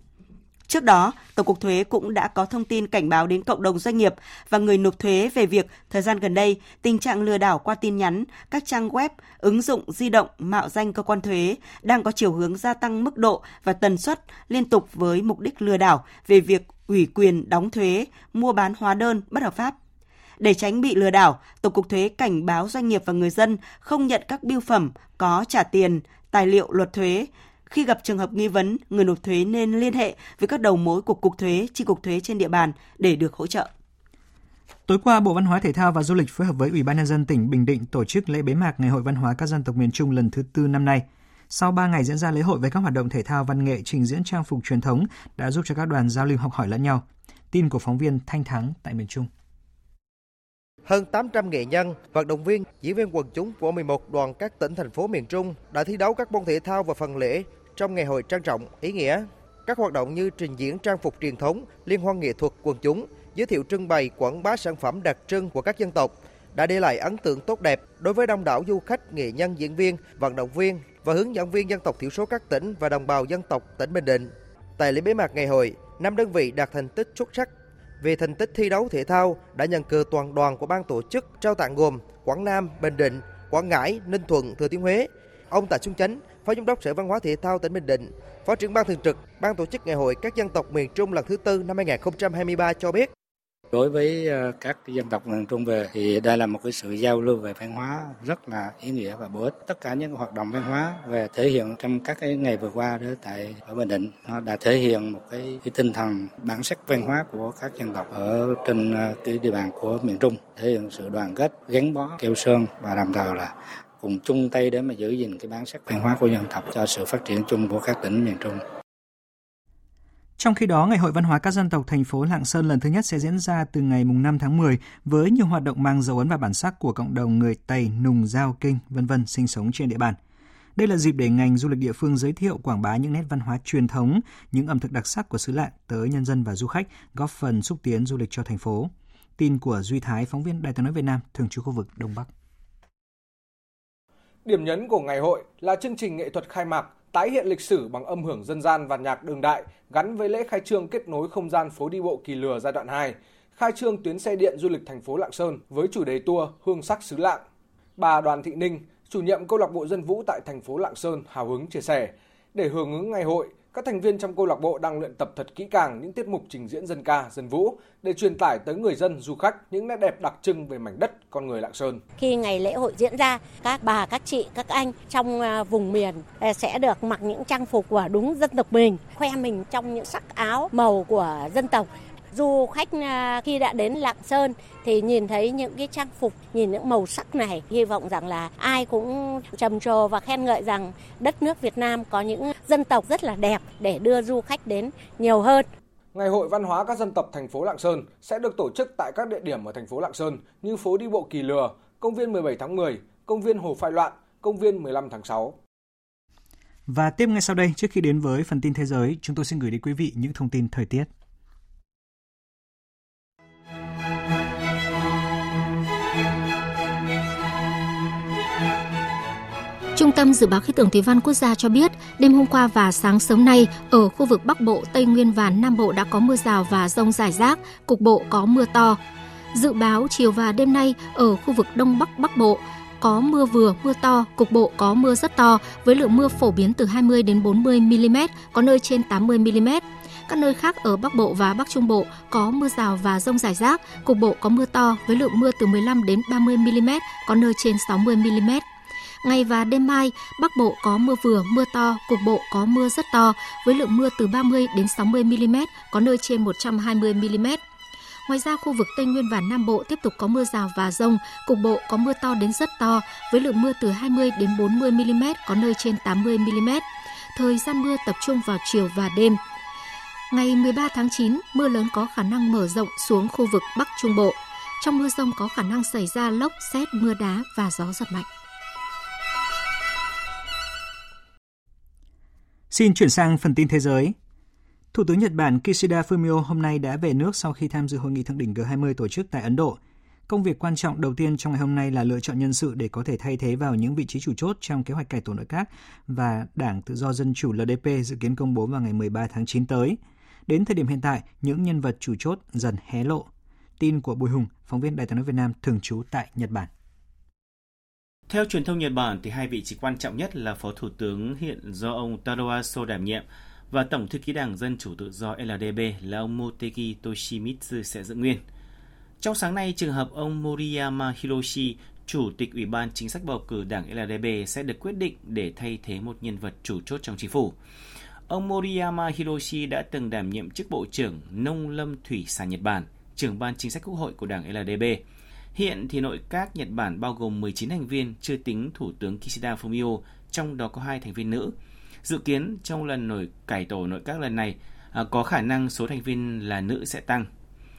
Trước đó, Tổng cục Thuế cũng đã có thông tin cảnh báo đến cộng đồng doanh nghiệp và người nộp thuế về việc thời gian gần đây tình trạng lừa đảo qua tin nhắn, các trang web, ứng dụng di động mạo danh cơ quan thuế đang có chiều hướng gia tăng mức độ và tần suất liên tục với mục đích lừa đảo về việc ủy quyền đóng thuế, mua bán hóa đơn bất hợp pháp. Để tránh bị lừa đảo, Tổng cục Thuế cảnh báo doanh nghiệp và người dân không nhận các biêu phẩm có trả tiền, tài liệu luật thuế khi gặp trường hợp nghi vấn, người nộp thuế nên liên hệ với các đầu mối của Cục Thuế, Chi cục Thuế trên địa bàn để được hỗ trợ. Tối qua, Bộ Văn hóa Thể thao và Du lịch phối hợp với Ủy ban nhân dân tỉnh Bình Định tổ chức lễ bế mạc Ngày hội văn hóa các dân tộc miền Trung lần thứ tư năm nay. Sau 3 ngày diễn ra lễ hội với các hoạt động thể thao văn nghệ trình diễn trang phục truyền thống đã giúp cho các đoàn giao lưu học hỏi lẫn nhau. Tin của phóng viên Thanh Thắng tại miền Trung. Hơn 800 nghệ nhân, vận động viên, diễn viên quần chúng của 11 đoàn các tỉnh thành phố miền Trung đã thi đấu các môn thể thao và phần lễ trong ngày hội trang trọng, ý nghĩa. Các hoạt động như trình diễn trang phục truyền thống, liên hoan nghệ thuật quần chúng, giới thiệu trưng bày quảng bá sản phẩm đặc trưng của các dân tộc đã để lại ấn tượng tốt đẹp đối với đông đảo du khách, nghệ nhân, diễn viên, vận động viên và hướng dẫn viên dân tộc thiểu số các tỉnh và đồng bào dân tộc tỉnh Bình Định. Tại lễ bế mạc ngày hội, năm đơn vị đạt thành tích xuất sắc về thành tích thi đấu thể thao đã nhận cờ toàn đoàn của ban tổ chức trao tặng gồm Quảng Nam, Bình Định, Quảng Ngãi, Ninh Thuận, Thừa Thiên Huế. Ông Tạ Xuân Chánh, Phó Giám đốc Sở Văn hóa Thể thao tỉnh Bình Định, Phó trưởng ban thường trực Ban tổ chức Ngày hội các dân tộc miền Trung lần thứ tư năm 2023 cho biết. Đối với ờ, các dân tộc miền Trung về thì đây là một cái sự giao lưu về văn hóa rất là ý nghĩa và bổ ích. Tất cả những hoạt động văn hóa về thể hiện trong các cái ngày vừa qua đó tại ở Bình Định nó đã thể hiện một cái, cái tinh thần bản sắc văn hóa của các dân tộc ở trên ờ, cái địa bàn của miền Trung, thể hiện sự đoàn kết, gắn bó, keo sơn và đồng thời là cùng chung tay để mà giữ gìn cái bản sắc văn hóa của dân tộc cho sự phát triển chung của các tỉnh miền Trung. Trong khi đó, Ngày hội văn hóa các dân tộc thành phố Lạng Sơn lần thứ nhất sẽ diễn ra từ ngày 5 tháng 10 với nhiều hoạt động mang dấu ấn và bản sắc của cộng đồng người Tây, Nùng, Giao, Kinh, vân vân sinh sống trên địa bàn. Đây là dịp để ngành du lịch địa phương giới thiệu quảng bá những nét văn hóa truyền thống, những ẩm thực đặc sắc của xứ Lạng tới nhân dân và du khách, góp phần xúc tiến du lịch cho thành phố. Tin của Duy Thái, phóng viên Đài tiếng nói Việt Nam, thường trú khu vực Đông Bắc. Điểm nhấn của ngày hội là chương trình nghệ thuật khai mạc tái hiện lịch sử bằng âm hưởng dân gian và nhạc đường đại gắn với lễ khai trương kết nối không gian phố đi bộ Kỳ Lừa giai đoạn 2, khai trương tuyến xe điện du lịch thành phố Lạng Sơn với chủ đề tour Hương sắc xứ Lạng. Bà Đoàn Thị Ninh, chủ nhiệm câu lạc bộ dân vũ tại thành phố Lạng Sơn hào hứng chia sẻ, để hưởng ứng ngày hội, các thành viên trong câu lạc bộ đang luyện tập thật kỹ càng những tiết mục trình diễn dân ca, dân vũ để truyền tải tới người dân, du khách những nét đẹp đặc trưng về mảnh đất con người Lạng Sơn. Khi ngày lễ hội diễn ra, các bà, các chị, các anh trong à, vùng miền à, sẽ được mặc những trang phục của đúng dân tộc mình, khoe mình trong những sắc áo màu của dân tộc du khách à, khi đã đến Lạng Sơn thì nhìn thấy những cái trang phục, nhìn những màu sắc này, hy vọng rằng là ai cũng trầm trồ và khen ngợi rằng đất nước Việt Nam có những dân tộc rất là đẹp để đưa du khách đến nhiều hơn. Ngày hội văn hóa các dân tộc thành phố Lạng Sơn sẽ được tổ chức tại các địa điểm ở thành phố Lạng Sơn như phố đi bộ Kỳ Lừa, công viên 17 tháng 10, công viên Hồ Phại Loạn, công viên 15 tháng 6. Và tiếp ngay sau đây, trước khi đến với phần tin thế giới, chúng tôi xin gửi đến quý vị những thông tin thời tiết. Trung tâm Dự báo Khí tượng Thủy văn Quốc gia cho biết, đêm hôm qua và sáng sớm nay, ở khu vực Bắc Bộ, Tây Nguyên và Nam Bộ đã có mưa rào và rông rải rác, cục bộ có mưa to. Dự báo chiều và đêm nay ở khu vực Đông Bắc Bắc Bộ có mưa vừa, mưa to, cục bộ có mưa rất to với lượng mưa phổ biến từ 20 đến 40 mm, có nơi trên 80 mm. Các nơi khác ở Bắc Bộ và Bắc Trung Bộ có mưa rào và rông rải rác, cục bộ có mưa to với lượng mưa từ 15 đến 30 mm, có nơi trên 60 mm. Ngày và đêm mai, Bắc Bộ có mưa vừa, mưa to, cục bộ có mưa rất to với lượng mưa từ 30 đến 60 mm, có nơi trên 120 mm. Ngoài ra, khu vực Tây Nguyên và Nam Bộ tiếp tục có mưa rào và rông, cục bộ có mưa to đến rất to, với lượng mưa từ 20 đến 40 mm, có nơi trên 80 mm. Thời gian mưa tập trung vào chiều và đêm. Ngày 13 tháng 9, mưa lớn có khả năng mở rộng xuống khu vực Bắc Trung Bộ. Trong mưa rông có khả năng xảy ra lốc, xét, mưa đá và gió giật mạnh. Xin chuyển sang phần tin thế giới. Thủ tướng Nhật Bản Kishida Fumio hôm nay đã về nước sau khi tham dự hội nghị thượng đỉnh G20 tổ chức tại Ấn Độ. Công việc quan trọng đầu tiên trong ngày hôm nay là lựa chọn nhân sự để có thể thay thế vào những vị trí chủ chốt trong kế hoạch cải tổ nội các và Đảng Tự do Dân chủ LDP dự kiến công bố vào ngày 13 tháng 9 tới. Đến thời điểm hiện tại, những nhân vật chủ chốt dần hé lộ. Tin của Bùi Hùng, phóng viên Đài tiếng nói Việt Nam thường trú tại Nhật Bản. Theo truyền thông Nhật Bản, thì hai vị trí quan trọng nhất là Phó Thủ tướng hiện do ông Taro Aso đảm nhiệm và Tổng thư ký Đảng Dân Chủ Tự do LDP là ông Motegi Toshimitsu sẽ giữ nguyên. Trong sáng nay, trường hợp ông Moriyama Hiroshi, Chủ tịch Ủy ban Chính sách bầu cử Đảng LDP sẽ được quyết định để thay thế một nhân vật chủ chốt trong chính phủ. Ông Moriyama Hiroshi đã từng đảm nhiệm chức Bộ trưởng Nông lâm Thủy sản Nhật Bản, trưởng ban chính sách quốc hội của Đảng LDP. Hiện thì nội các Nhật Bản bao gồm 19 thành viên, chưa tính Thủ tướng Kishida Fumio, trong đó có hai thành viên nữ. Dự kiến trong lần nổi cải tổ nội các lần này à, có khả năng số thành viên là nữ sẽ tăng.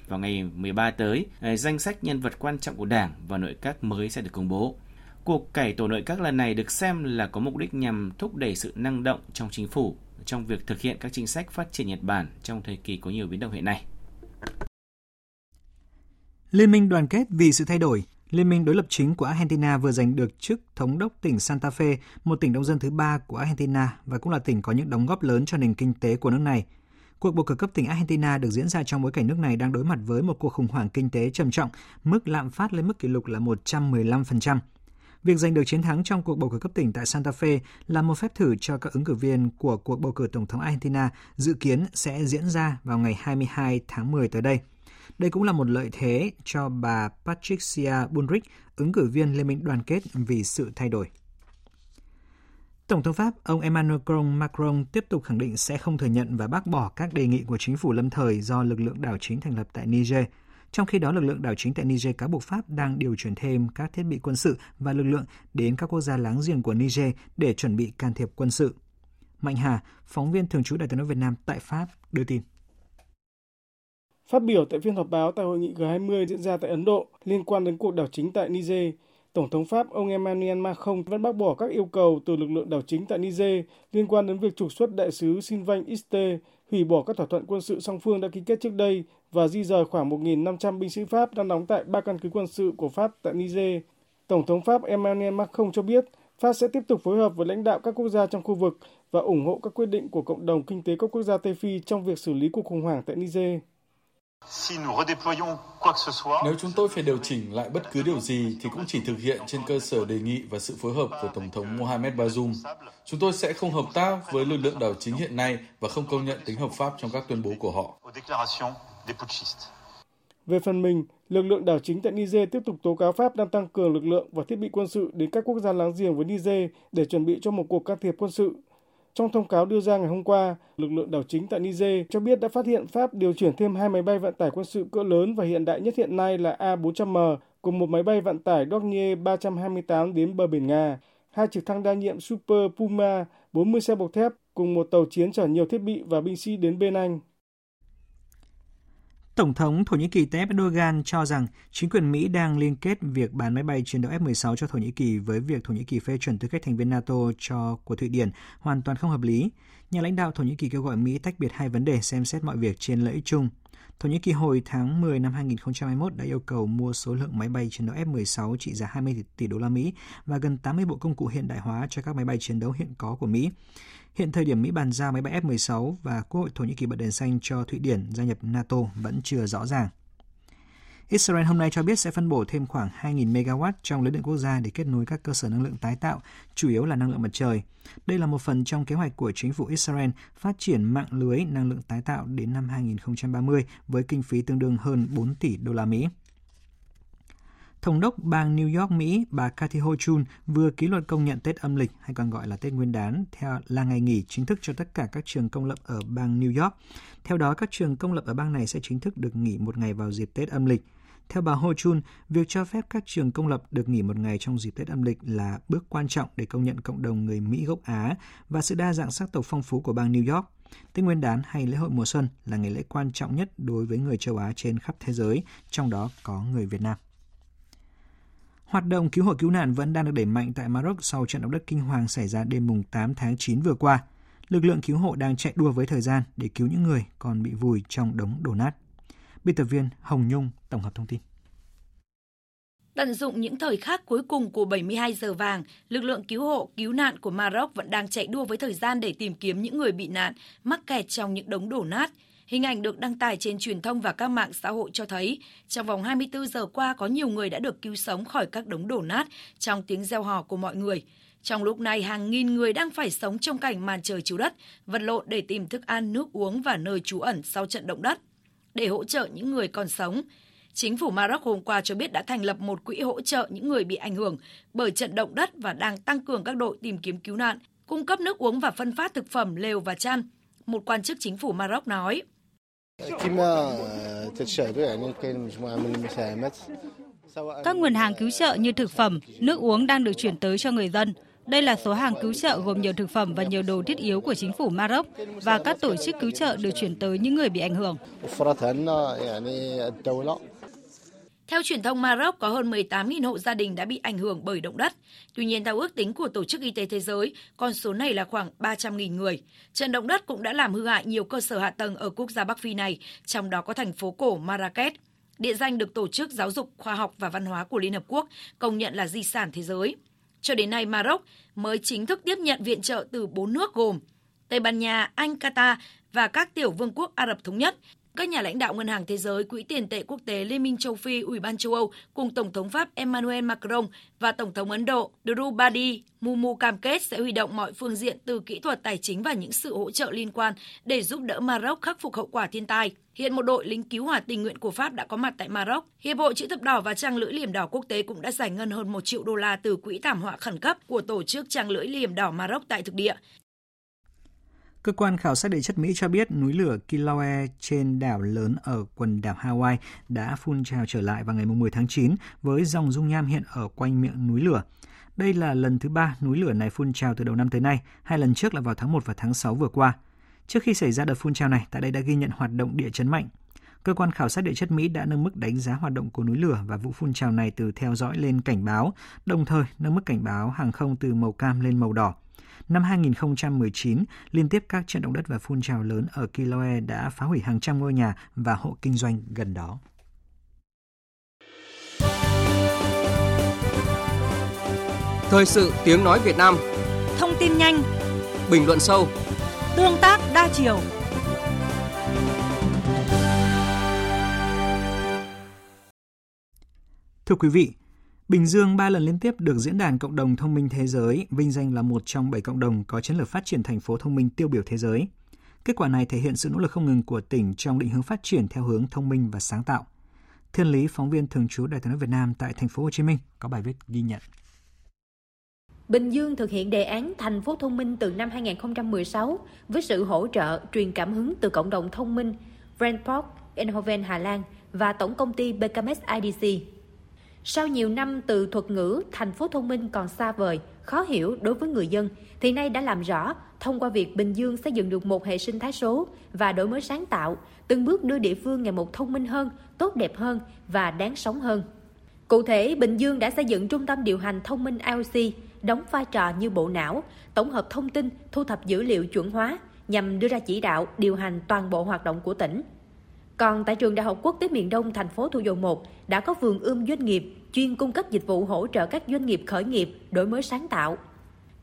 Vào ngày 13 tới, à, danh sách nhân vật quan trọng của Đảng và nội các mới sẽ được công bố. Cuộc cải tổ nội các lần này được xem là có mục đích nhằm thúc đẩy sự năng động trong chính phủ trong việc thực hiện các chính sách phát triển Nhật Bản trong thời kỳ có nhiều biến động hiện nay. Liên minh đoàn kết vì sự thay đổi, Liên minh đối lập chính của Argentina vừa giành được chức thống đốc tỉnh Santa Fe, một tỉnh đông dân thứ ba của Argentina và cũng là tỉnh có những đóng góp lớn cho nền kinh tế của nước này. Cuộc bầu cử cấp tỉnh Argentina được diễn ra trong bối cảnh nước này đang đối mặt với một cuộc khủng hoảng kinh tế trầm trọng, mức lạm phát lên mức kỷ lục là 115%. Việc giành được chiến thắng trong cuộc bầu cử cấp tỉnh tại Santa Fe là một phép thử cho các ứng cử viên của cuộc bầu cử tổng thống Argentina dự kiến sẽ diễn ra vào ngày 22 tháng 10 tới đây. Đây cũng là một lợi thế cho bà Patricia Bullrich, ứng cử viên Liên minh đoàn kết vì sự thay đổi. Tổng thống Pháp ông Emmanuel Macron tiếp tục khẳng định sẽ không thừa nhận và bác bỏ các đề nghị của chính phủ lâm thời do lực lượng đảo chính thành lập tại Niger. Trong khi đó, lực lượng đảo chính tại Niger cáo buộc Pháp đang điều chuyển thêm các thiết bị quân sự và lực lượng đến các quốc gia láng giềng của Niger để chuẩn bị can thiệp quân sự. Mạnh Hà, phóng viên thường trú Đài tiếng nói Việt Nam tại Pháp, đưa tin. Phát biểu tại phiên họp báo tại hội nghị G20 diễn ra tại Ấn Độ liên quan đến cuộc đảo chính tại Niger, Tổng thống Pháp ông Emmanuel Macron vẫn bác bỏ các yêu cầu từ lực lượng đảo chính tại Niger liên quan đến việc trục xuất đại sứ Sylvain Iste, hủy bỏ các thỏa thuận quân sự song phương đã ký kết trước đây và di rời khoảng 1.500 binh sĩ Pháp đang đóng tại ba căn cứ quân sự của Pháp tại Niger. Tổng thống Pháp Emmanuel Macron cho biết Pháp sẽ tiếp tục phối hợp với lãnh đạo các quốc gia trong khu vực và ủng hộ các quyết định của cộng đồng kinh tế các quốc gia Tây Phi trong việc xử lý cuộc khủng hoảng tại Niger. Nếu chúng tôi phải điều chỉnh lại bất cứ điều gì thì cũng chỉ thực hiện trên cơ sở đề nghị và sự phối hợp của Tổng thống Mohamed Bazoum. Chúng tôi sẽ không hợp tác với lực lượng đảo chính hiện nay và không công nhận tính hợp pháp trong các tuyên bố của họ. Về phần mình, lực lượng đảo chính tại Niger tiếp tục tố cáo Pháp đang tăng cường lực lượng và thiết bị quân sự đến các quốc gia láng giềng với Niger để chuẩn bị cho một cuộc can thiệp quân sự trong thông cáo đưa ra ngày hôm qua, lực lượng đảo chính tại Niger cho biết đã phát hiện Pháp điều chuyển thêm hai máy bay vận tải quân sự cỡ lớn và hiện đại nhất hiện nay là A400M cùng một máy bay vận tải Dornier 328 đến bờ biển Nga, hai trực thăng đa nhiệm Super Puma, 40 xe bọc thép cùng một tàu chiến chở nhiều thiết bị và binh sĩ đến bên Anh. Tổng thống Thổ Nhĩ Kỳ Tayyip Erdogan cho rằng chính quyền Mỹ đang liên kết việc bán máy bay chiến đấu F-16 cho Thổ Nhĩ Kỳ với việc Thổ Nhĩ Kỳ phê chuẩn tư cách thành viên NATO cho của Thụy Điển hoàn toàn không hợp lý. Nhà lãnh đạo Thổ Nhĩ Kỳ kêu gọi Mỹ tách biệt hai vấn đề xem xét mọi việc trên lợi ích chung. Thổ Nhĩ Kỳ hồi tháng 10 năm 2021 đã yêu cầu mua số lượng máy bay chiến đấu F-16 trị giá 20 tỷ đô la Mỹ và gần 80 bộ công cụ hiện đại hóa cho các máy bay chiến đấu hiện có của Mỹ. Hiện thời điểm Mỹ bàn giao máy bay F-16 và Quốc hội Thổ Nhĩ Kỳ bật đèn xanh cho Thụy Điển gia nhập NATO vẫn chưa rõ ràng. Israel hôm nay cho biết sẽ phân bổ thêm khoảng 2.000 MW trong lưới điện quốc gia để kết nối các cơ sở năng lượng tái tạo, chủ yếu là năng lượng mặt trời. Đây là một phần trong kế hoạch của chính phủ Israel phát triển mạng lưới năng lượng tái tạo đến năm 2030 với kinh phí tương đương hơn 4 tỷ đô la Mỹ. Thống đốc bang New York, Mỹ, bà Kathy Hochul vừa ký luật công nhận Tết âm lịch hay còn gọi là Tết Nguyên đán theo là ngày nghỉ chính thức cho tất cả các trường công lập ở bang New York. Theo đó, các trường công lập ở bang này sẽ chính thức được nghỉ một ngày vào dịp Tết âm lịch. Theo bà Ho Chun, việc cho phép các trường công lập được nghỉ một ngày trong dịp Tết âm lịch là bước quan trọng để công nhận cộng đồng người Mỹ gốc Á và sự đa dạng sắc tộc phong phú của bang New York. Tết Nguyên đán hay lễ hội mùa xuân là ngày lễ quan trọng nhất đối với người châu Á trên khắp thế giới, trong đó có người Việt Nam. Hoạt động cứu hộ cứu nạn vẫn đang được đẩy mạnh tại Maroc sau trận động đất kinh hoàng xảy ra đêm mùng 8 tháng 9 vừa qua. Lực lượng cứu hộ đang chạy đua với thời gian để cứu những người còn bị vùi trong đống đổ nát. Biên tập viên Hồng Nhung tổng hợp thông tin. Tận dụng những thời khắc cuối cùng của 72 giờ vàng, lực lượng cứu hộ, cứu nạn của Maroc vẫn đang chạy đua với thời gian để tìm kiếm những người bị nạn, mắc kẹt trong những đống đổ nát. Hình ảnh được đăng tải trên truyền thông và các mạng xã hội cho thấy, trong vòng 24 giờ qua có nhiều người đã được cứu sống khỏi các đống đổ nát trong tiếng reo hò của mọi người. Trong lúc này, hàng nghìn người đang phải sống trong cảnh màn trời chiếu đất, vật lộn để tìm thức ăn, nước uống và nơi trú ẩn sau trận động đất. Để hỗ trợ những người còn sống, Chính phủ Maroc hôm qua cho biết đã thành lập một quỹ hỗ trợ những người bị ảnh hưởng bởi trận động đất và đang tăng cường các đội tìm kiếm cứu nạn, cung cấp nước uống và phân phát thực phẩm, lều và chăn. Một quan chức chính phủ Maroc nói. Các nguồn hàng cứu trợ như thực phẩm, nước uống đang được chuyển tới cho người dân. Đây là số hàng cứu trợ gồm nhiều thực phẩm và nhiều đồ thiết yếu của chính phủ Maroc và các tổ chức cứu trợ được chuyển tới những người bị ảnh hưởng. Theo truyền thông Maroc, có hơn 18.000 hộ gia đình đã bị ảnh hưởng bởi động đất. Tuy nhiên, theo ước tính của Tổ chức Y tế Thế giới, con số này là khoảng 300.000 người. Trận động đất cũng đã làm hư hại nhiều cơ sở hạ tầng ở quốc gia Bắc Phi này, trong đó có thành phố cổ Marrakech. Địa danh được Tổ chức Giáo dục, Khoa học và Văn hóa của Liên Hợp Quốc công nhận là di sản thế giới. Cho đến nay, Maroc mới chính thức tiếp nhận viện trợ từ bốn nước gồm Tây Ban Nha, Anh, Qatar và các tiểu vương quốc Ả Rập Thống Nhất, các nhà lãnh đạo Ngân hàng Thế giới, Quỹ tiền tệ quốc tế Liên minh châu Phi, Ủy ban châu Âu cùng Tổng thống Pháp Emmanuel Macron và Tổng thống Ấn Độ Drupadi Mumu cam kết sẽ huy động mọi phương diện từ kỹ thuật tài chính và những sự hỗ trợ liên quan để giúp đỡ Maroc khắc phục hậu quả thiên tai. Hiện một đội lính cứu hỏa tình nguyện của Pháp đã có mặt tại Maroc. Hiệp hội Chữ thập đỏ và Trang lưỡi liềm đỏ quốc tế cũng đã giải ngân hơn 1 triệu đô la từ quỹ thảm họa khẩn cấp của tổ chức Trang lưỡi liềm đỏ Maroc tại thực địa. Cơ quan khảo sát địa chất Mỹ cho biết núi lửa Kilauea trên đảo lớn ở quần đảo Hawaii đã phun trào trở lại vào ngày 10 tháng 9 với dòng dung nham hiện ở quanh miệng núi lửa. Đây là lần thứ ba núi lửa này phun trào từ đầu năm tới nay, hai lần trước là vào tháng 1 và tháng 6 vừa qua. Trước khi xảy ra đợt phun trào này, tại đây đã ghi nhận hoạt động địa chấn mạnh. Cơ quan khảo sát địa chất Mỹ đã nâng mức đánh giá hoạt động của núi lửa và vụ phun trào này từ theo dõi lên cảnh báo, đồng thời nâng mức cảnh báo hàng không từ màu cam lên màu đỏ. Năm 2019, liên tiếp các trận động đất và phun trào lớn ở Kilauea đã phá hủy hàng trăm ngôi nhà và hộ kinh doanh gần đó. Thời sự tiếng nói Việt Nam. Thông tin nhanh. Bình luận sâu. Tương tác đa chiều. Thưa quý vị, Bình Dương ba lần liên tiếp được Diễn đàn Cộng đồng Thông minh Thế giới vinh danh là một trong bảy cộng đồng có chiến lược phát triển thành phố thông minh tiêu biểu thế giới. Kết quả này thể hiện sự nỗ lực không ngừng của tỉnh trong định hướng phát triển theo hướng thông minh và sáng tạo. Thiên Lý, phóng viên thường trú Đài tiếng nói Việt Nam tại thành phố Hồ Chí Minh có bài viết ghi nhận. Bình Dương thực hiện đề án thành phố thông minh từ năm 2016 với sự hỗ trợ truyền cảm hứng từ cộng đồng thông minh Brandport, Innoven Hà Lan và tổng công ty BKMS IDC. Sau nhiều năm từ thuật ngữ thành phố thông minh còn xa vời, khó hiểu đối với người dân, thì nay đã làm rõ thông qua việc Bình Dương xây dựng được một hệ sinh thái số và đổi mới sáng tạo, từng bước đưa địa phương ngày một thông minh hơn, tốt đẹp hơn và đáng sống hơn. Cụ thể, Bình Dương đã xây dựng trung tâm điều hành thông minh IoC, đóng vai trò như bộ não, tổng hợp thông tin, thu thập dữ liệu chuẩn hóa nhằm đưa ra chỉ đạo, điều hành toàn bộ hoạt động của tỉnh. Còn tại trường Đại học Quốc tế miền Đông thành phố Thủ Dầu Một đã có vườn ươm doanh nghiệp chuyên cung cấp dịch vụ hỗ trợ các doanh nghiệp khởi nghiệp, đổi mới sáng tạo.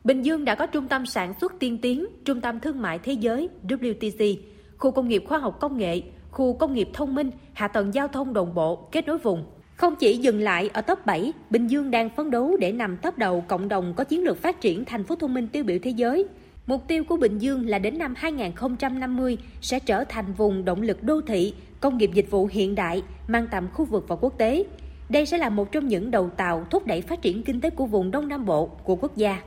Bình Dương đã có trung tâm sản xuất tiên tiến, trung tâm thương mại thế giới WTC, khu công nghiệp khoa học công nghệ, khu công nghiệp thông minh, hạ tầng giao thông đồng bộ, kết nối vùng. Không chỉ dừng lại ở top 7, Bình Dương đang phấn đấu để nằm top đầu cộng đồng có chiến lược phát triển thành phố thông minh tiêu biểu thế giới. Mục tiêu của Bình Dương là đến năm 2050 sẽ trở thành vùng động lực đô thị, công nghiệp dịch vụ hiện đại, mang tầm khu vực và quốc tế. Đây sẽ là một trong những đầu tàu thúc đẩy phát triển kinh tế của vùng Đông Nam Bộ của quốc gia.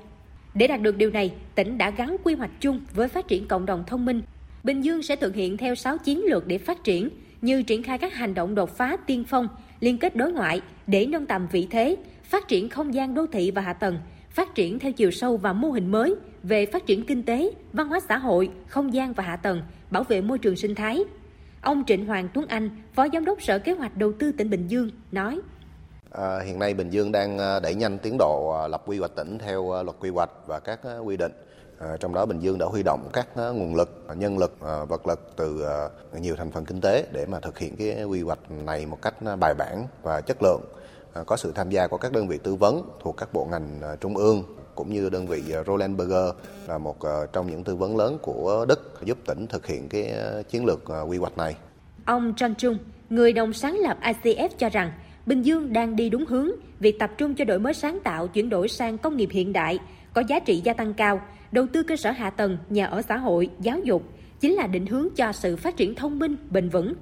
Để đạt được điều này, tỉnh đã gắn quy hoạch chung với phát triển cộng đồng thông minh. Bình Dương sẽ thực hiện theo 6 chiến lược để phát triển, như triển khai các hành động đột phá tiên phong, liên kết đối ngoại để nâng tầm vị thế, phát triển không gian đô thị và hạ tầng, phát triển theo chiều sâu và mô hình mới về phát triển kinh tế, văn hóa xã hội, không gian và hạ tầng, bảo vệ môi trường sinh thái. Ông Trịnh Hoàng Tuấn Anh, Phó Giám đốc Sở Kế hoạch Đầu tư tỉnh Bình Dương, nói. À, hiện nay Bình Dương đang à, đẩy nhanh tiến độ à, lập quy hoạch tỉnh theo à, luật quy hoạch và các quy định. À, trong đó Bình Dương đã huy động các nguồn lực, nhân lực, vật lực từ nhiều thành phần kinh tế để mà thực hiện cái quy hoạch này một cách bài bản và chất lượng. Có sự tham gia của các đơn vị tư vấn thuộc các bộ ngành trung ương cũng như đơn vị ờ, Roland Berger là một ờ, trong những tư vấn lớn của Đức giúp tỉnh thực hiện cái ờ, chiến lược quy hoạch này. Ông Trang Trung, người đồng sáng lập ICF cho rằng Bình Dương đang đi đúng hướng, việc tập trung cho đổi mới sáng tạo chuyển đổi sang công nghiệp hiện đại, có giá trị gia tăng cao, đầu tư cơ sở hạ tầng, nhà ở xã hội, giáo dục chính là định hướng cho sự phát triển thông minh, bền vững.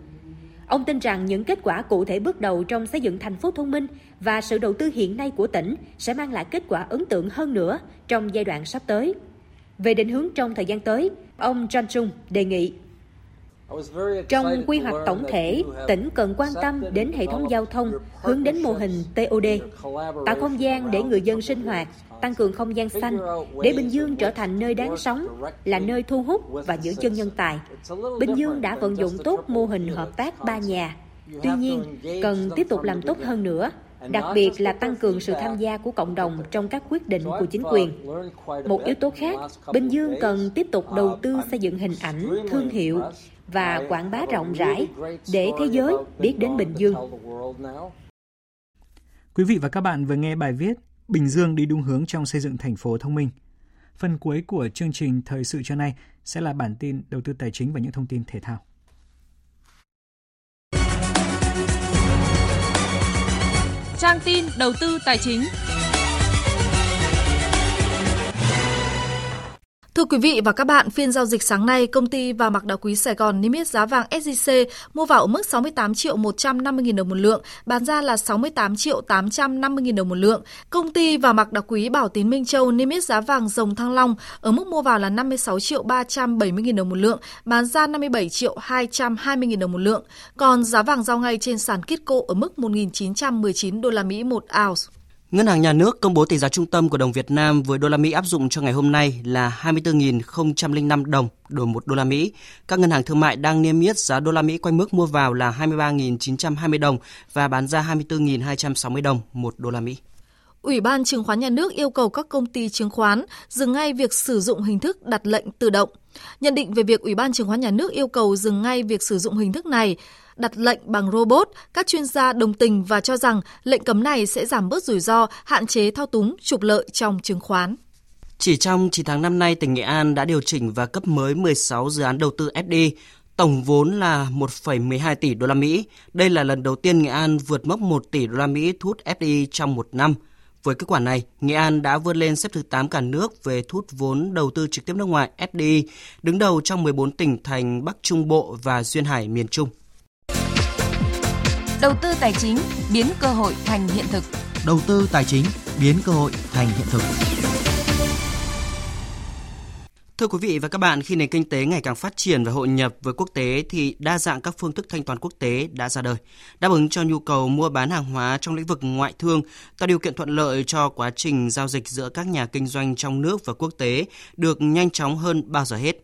Ông tin rằng những kết quả cụ thể bước đầu trong xây dựng thành phố thông minh và sự đầu tư hiện nay của tỉnh sẽ mang lại kết quả ấn tượng hơn nữa trong giai đoạn sắp tới. Về định hướng trong thời gian tới, ông John Chung đề nghị trong quy hoạch tổng thể, tỉnh cần quan tâm đến hệ thống giao thông, hướng đến mô hình TOD, tạo không gian để người dân sinh hoạt, tăng cường không gian xanh, để Bình Dương trở thành nơi đáng sống, là nơi thu hút và giữ chân nhân tài. Bình Dương đã vận dụng tốt mô hình hợp tác ba nhà. Tuy nhiên, cần tiếp tục làm tốt hơn nữa, đặc biệt là tăng cường sự tham gia của cộng đồng trong các quyết định của chính quyền. Một yếu tố khác, Bình Dương cần tiếp tục đầu tư xây dựng hình ảnh, thương hiệu, và quảng bá rộng rãi để thế giới biết đến Bình Dương. Quý vị và các bạn vừa nghe bài viết Bình Dương đi đúng hướng trong xây dựng thành phố thông minh. Phần cuối của chương trình thời sự cho nay sẽ là bản tin đầu tư tài chính và những thông tin thể thao. Trang tin đầu tư tài chính. Thưa quý vị và các bạn, phiên giao dịch sáng nay, công ty vàng bạc đá quý Sài Gòn niêm yết giá vàng SJC mua vào ở mức 68 triệu 150 000 đồng một lượng, bán ra là 68 triệu 850 000 đồng một lượng. Công ty vàng bạc đá quý Bảo Tín Minh Châu niêm yết giá vàng rồng Thăng Long ở mức mua vào là 56 triệu 370 000 đồng một lượng, bán ra 57 triệu 220 000 đồng một lượng. Còn giá vàng giao ngay trên sàn Kitco ở mức 1.919 đô la Mỹ một ounce. Ngân hàng Nhà nước công bố tỷ giá trung tâm của đồng Việt Nam với đô la Mỹ áp dụng cho ngày hôm nay là 24.005 đồng đổi 1 đô la Mỹ. Các ngân hàng thương mại đang niêm yết giá đô la Mỹ quanh mức mua vào là 23.920 đồng và bán ra 24.260 đồng 1 đô la Mỹ. Ủy ban Chứng khoán Nhà nước yêu cầu các công ty chứng khoán dừng ngay việc sử dụng hình thức đặt lệnh tự động. Nhận định về việc Ủy ban Chứng khoán Nhà nước yêu cầu dừng ngay việc sử dụng hình thức này, đặt lệnh bằng robot, các chuyên gia đồng tình và cho rằng lệnh cấm này sẽ giảm bớt rủi ro, hạn chế thao túng, trục lợi trong chứng khoán. Chỉ trong 9 tháng năm nay, tỉnh Nghệ An đã điều chỉnh và cấp mới 16 dự án đầu tư FDI, tổng vốn là 1,12 tỷ đô la Mỹ. Đây là lần đầu tiên Nghệ An vượt mốc 1 tỷ đô la Mỹ thu hút FDI trong một năm. Với kết quả này, Nghệ An đã vươn lên xếp thứ 8 cả nước về thu hút vốn đầu tư trực tiếp nước ngoài FDI, đứng đầu trong 14 tỉnh thành Bắc Trung Bộ và Duyên Hải miền Trung. Đầu tư tài chính biến cơ hội thành hiện thực. Đầu tư tài chính biến cơ hội thành hiện thực. Thưa quý vị và các bạn, khi nền kinh tế ngày càng phát triển và hội nhập với quốc tế thì đa dạng các phương thức thanh toán quốc tế đã ra đời, đáp ứng cho nhu cầu mua bán hàng hóa trong lĩnh vực ngoại thương, tạo điều kiện thuận lợi cho quá trình giao dịch giữa các nhà kinh doanh trong nước và quốc tế được nhanh chóng hơn bao giờ hết.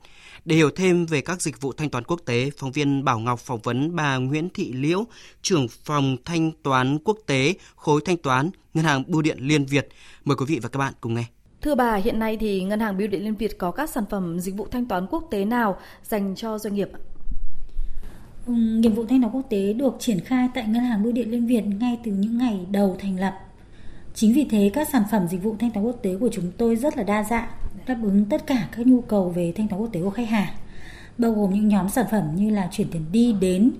Để hiểu thêm về các dịch vụ thanh toán quốc tế, phóng viên Bảo Ngọc phỏng vấn bà Nguyễn Thị Liễu, trưởng phòng thanh toán quốc tế, khối thanh toán, Ngân hàng Bưu điện Liên Việt. Mời quý vị và các bạn cùng nghe. Thưa bà, hiện nay thì Ngân hàng Bưu điện Liên Việt có các sản phẩm dịch vụ thanh toán quốc tế nào dành cho doanh nghiệp? Nghiệp vụ thanh toán quốc tế được triển khai tại Ngân hàng Bưu điện Liên Việt ngay từ những ngày đầu thành lập. Chính vì thế các sản phẩm dịch vụ thanh toán quốc tế của chúng tôi rất là đa dạng, đáp ứng tất cả các nhu cầu về thanh toán quốc tế của khách hàng, bao gồm những nhóm sản phẩm như là chuyển tiền đi đến,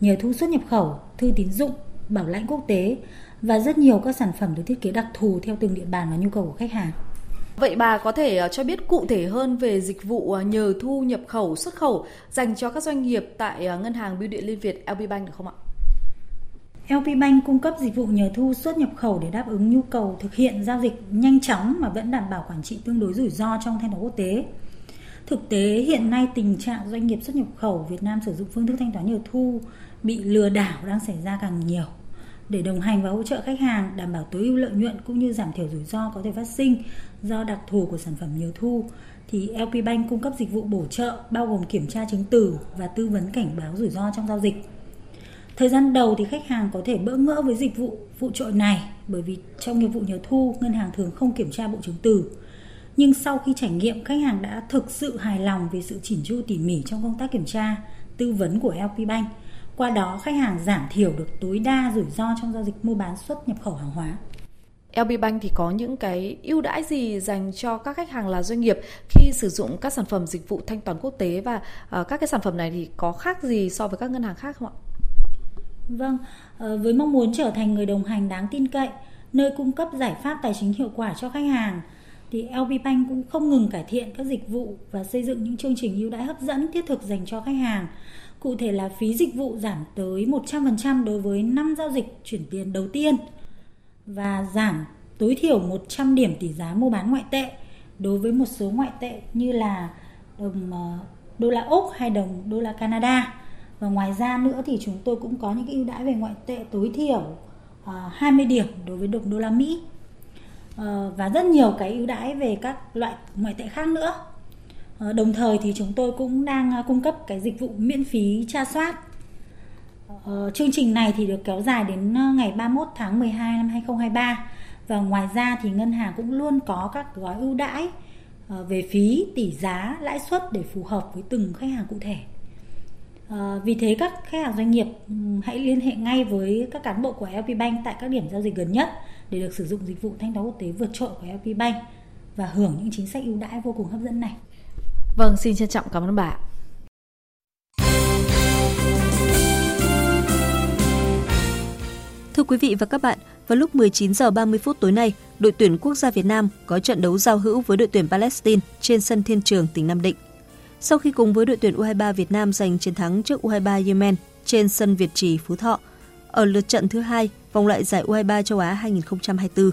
nhờ thu xuất nhập khẩu, thư tín dụng, bảo lãnh quốc tế và rất nhiều các sản phẩm được thiết kế đặc thù theo từng địa bàn và nhu cầu của khách hàng. Vậy bà có thể ờ, cho biết cụ thể hơn về dịch vụ ờ, nhờ thu nhập khẩu xuất khẩu dành cho các doanh nghiệp tại ờ, Ngân hàng Bưu điện Liên Việt LB Bank được không ạ? LP Bank cung cấp dịch vụ nhờ thu xuất nhập khẩu để đáp ứng nhu cầu thực hiện giao dịch nhanh chóng mà vẫn đảm bảo quản trị tương đối rủi ro trong thanh toán quốc tế. Thực tế, hiện nay tình trạng doanh nghiệp xuất nhập khẩu Việt Nam sử dụng phương thức thanh toán nhờ thu bị lừa đảo đang xảy ra càng nhiều để đồng hành và hỗ trợ khách hàng, đảm bảo tối ưu lợi nhuận cũng như giảm thiểu rủi ro có thể phát sinh do đặc thù của sản phẩm nhiều thu, thì LP Bank cung cấp dịch vụ bổ trợ bao gồm kiểm tra chứng từ và tư vấn cảnh báo rủi ro trong giao dịch. Thời gian đầu thì khách hàng có thể bỡ ngỡ với dịch vụ phụ trội này bởi vì trong nghiệp vụ nhờ thu ngân hàng thường không kiểm tra bộ chứng từ. Nhưng sau khi trải nghiệm khách hàng đã thực sự hài lòng về sự chỉn chu tỉ mỉ trong công tác kiểm tra, tư vấn của LP Bank – qua đó khách hàng giảm thiểu được tối đa rủi ro trong giao dịch mua bán xuất nhập khẩu hàng hóa. LB Bank thì có những cái ưu đãi gì dành cho các khách hàng là doanh nghiệp khi sử dụng các sản phẩm dịch vụ thanh toán quốc tế và uh, các cái sản phẩm này thì có khác gì so với các ngân hàng khác không ạ? Vâng, ờ, với mong muốn trở thành người đồng hành đáng tin cậy, nơi cung cấp giải pháp tài chính hiệu quả cho khách hàng thì LB Bank cũng không ngừng cải thiện các dịch vụ và xây dựng những chương trình ưu đãi hấp dẫn thiết thực dành cho khách hàng Cụ thể là phí dịch vụ giảm tới 100% đối với 5 giao dịch chuyển tiền đầu tiên và giảm tối thiểu 100 điểm tỷ giá mua bán ngoại tệ đối với một số ngoại tệ như là đồng ờ, đô la Úc hay đồng đô la Canada. Và ngoài ra nữa thì chúng tôi cũng có những cái ưu đãi về ngoại tệ tối thiểu à, 20 điểm đối với đồng đô la Mỹ. uh, và rất nhiều cái ưu đãi về các loại ngoại tệ khác nữa uh, đồng thời thì chúng tôi cũng đang à, cung cấp cái dịch vụ miễn phí tra soát. uh, chương trình này thì được kéo dài đến à, ngày 31 tháng 12 năm 2023 và ngoài ra thì ngân hàng cũng luôn có các gói ưu đãi về phí, tỷ giá, lãi suất để phù hợp với từng khách hàng cụ thể vì thế các khách hàng doanh nghiệp hãy liên hệ ngay với các cán bộ của LP Bank tại các điểm giao dịch gần nhất để được sử dụng dịch vụ thanh toán quốc tế vượt trội của LP Bank và hưởng những chính sách ưu đãi vô cùng hấp dẫn này. Vâng, xin trân trọng cảm ơn bà. Thưa quý vị và các bạn, vào lúc 19 giờ 30 phút tối nay, đội tuyển quốc gia Việt Nam có trận đấu giao hữu với đội tuyển Palestine trên sân Thiên Trường tỉnh Nam Định. Sau khi cùng với đội tuyển U23 Việt Nam giành chiến thắng trước U23 Yemen trên sân Việt Trì Phú Thọ ở lượt trận thứ hai vòng loại giải U23 châu Á 2024,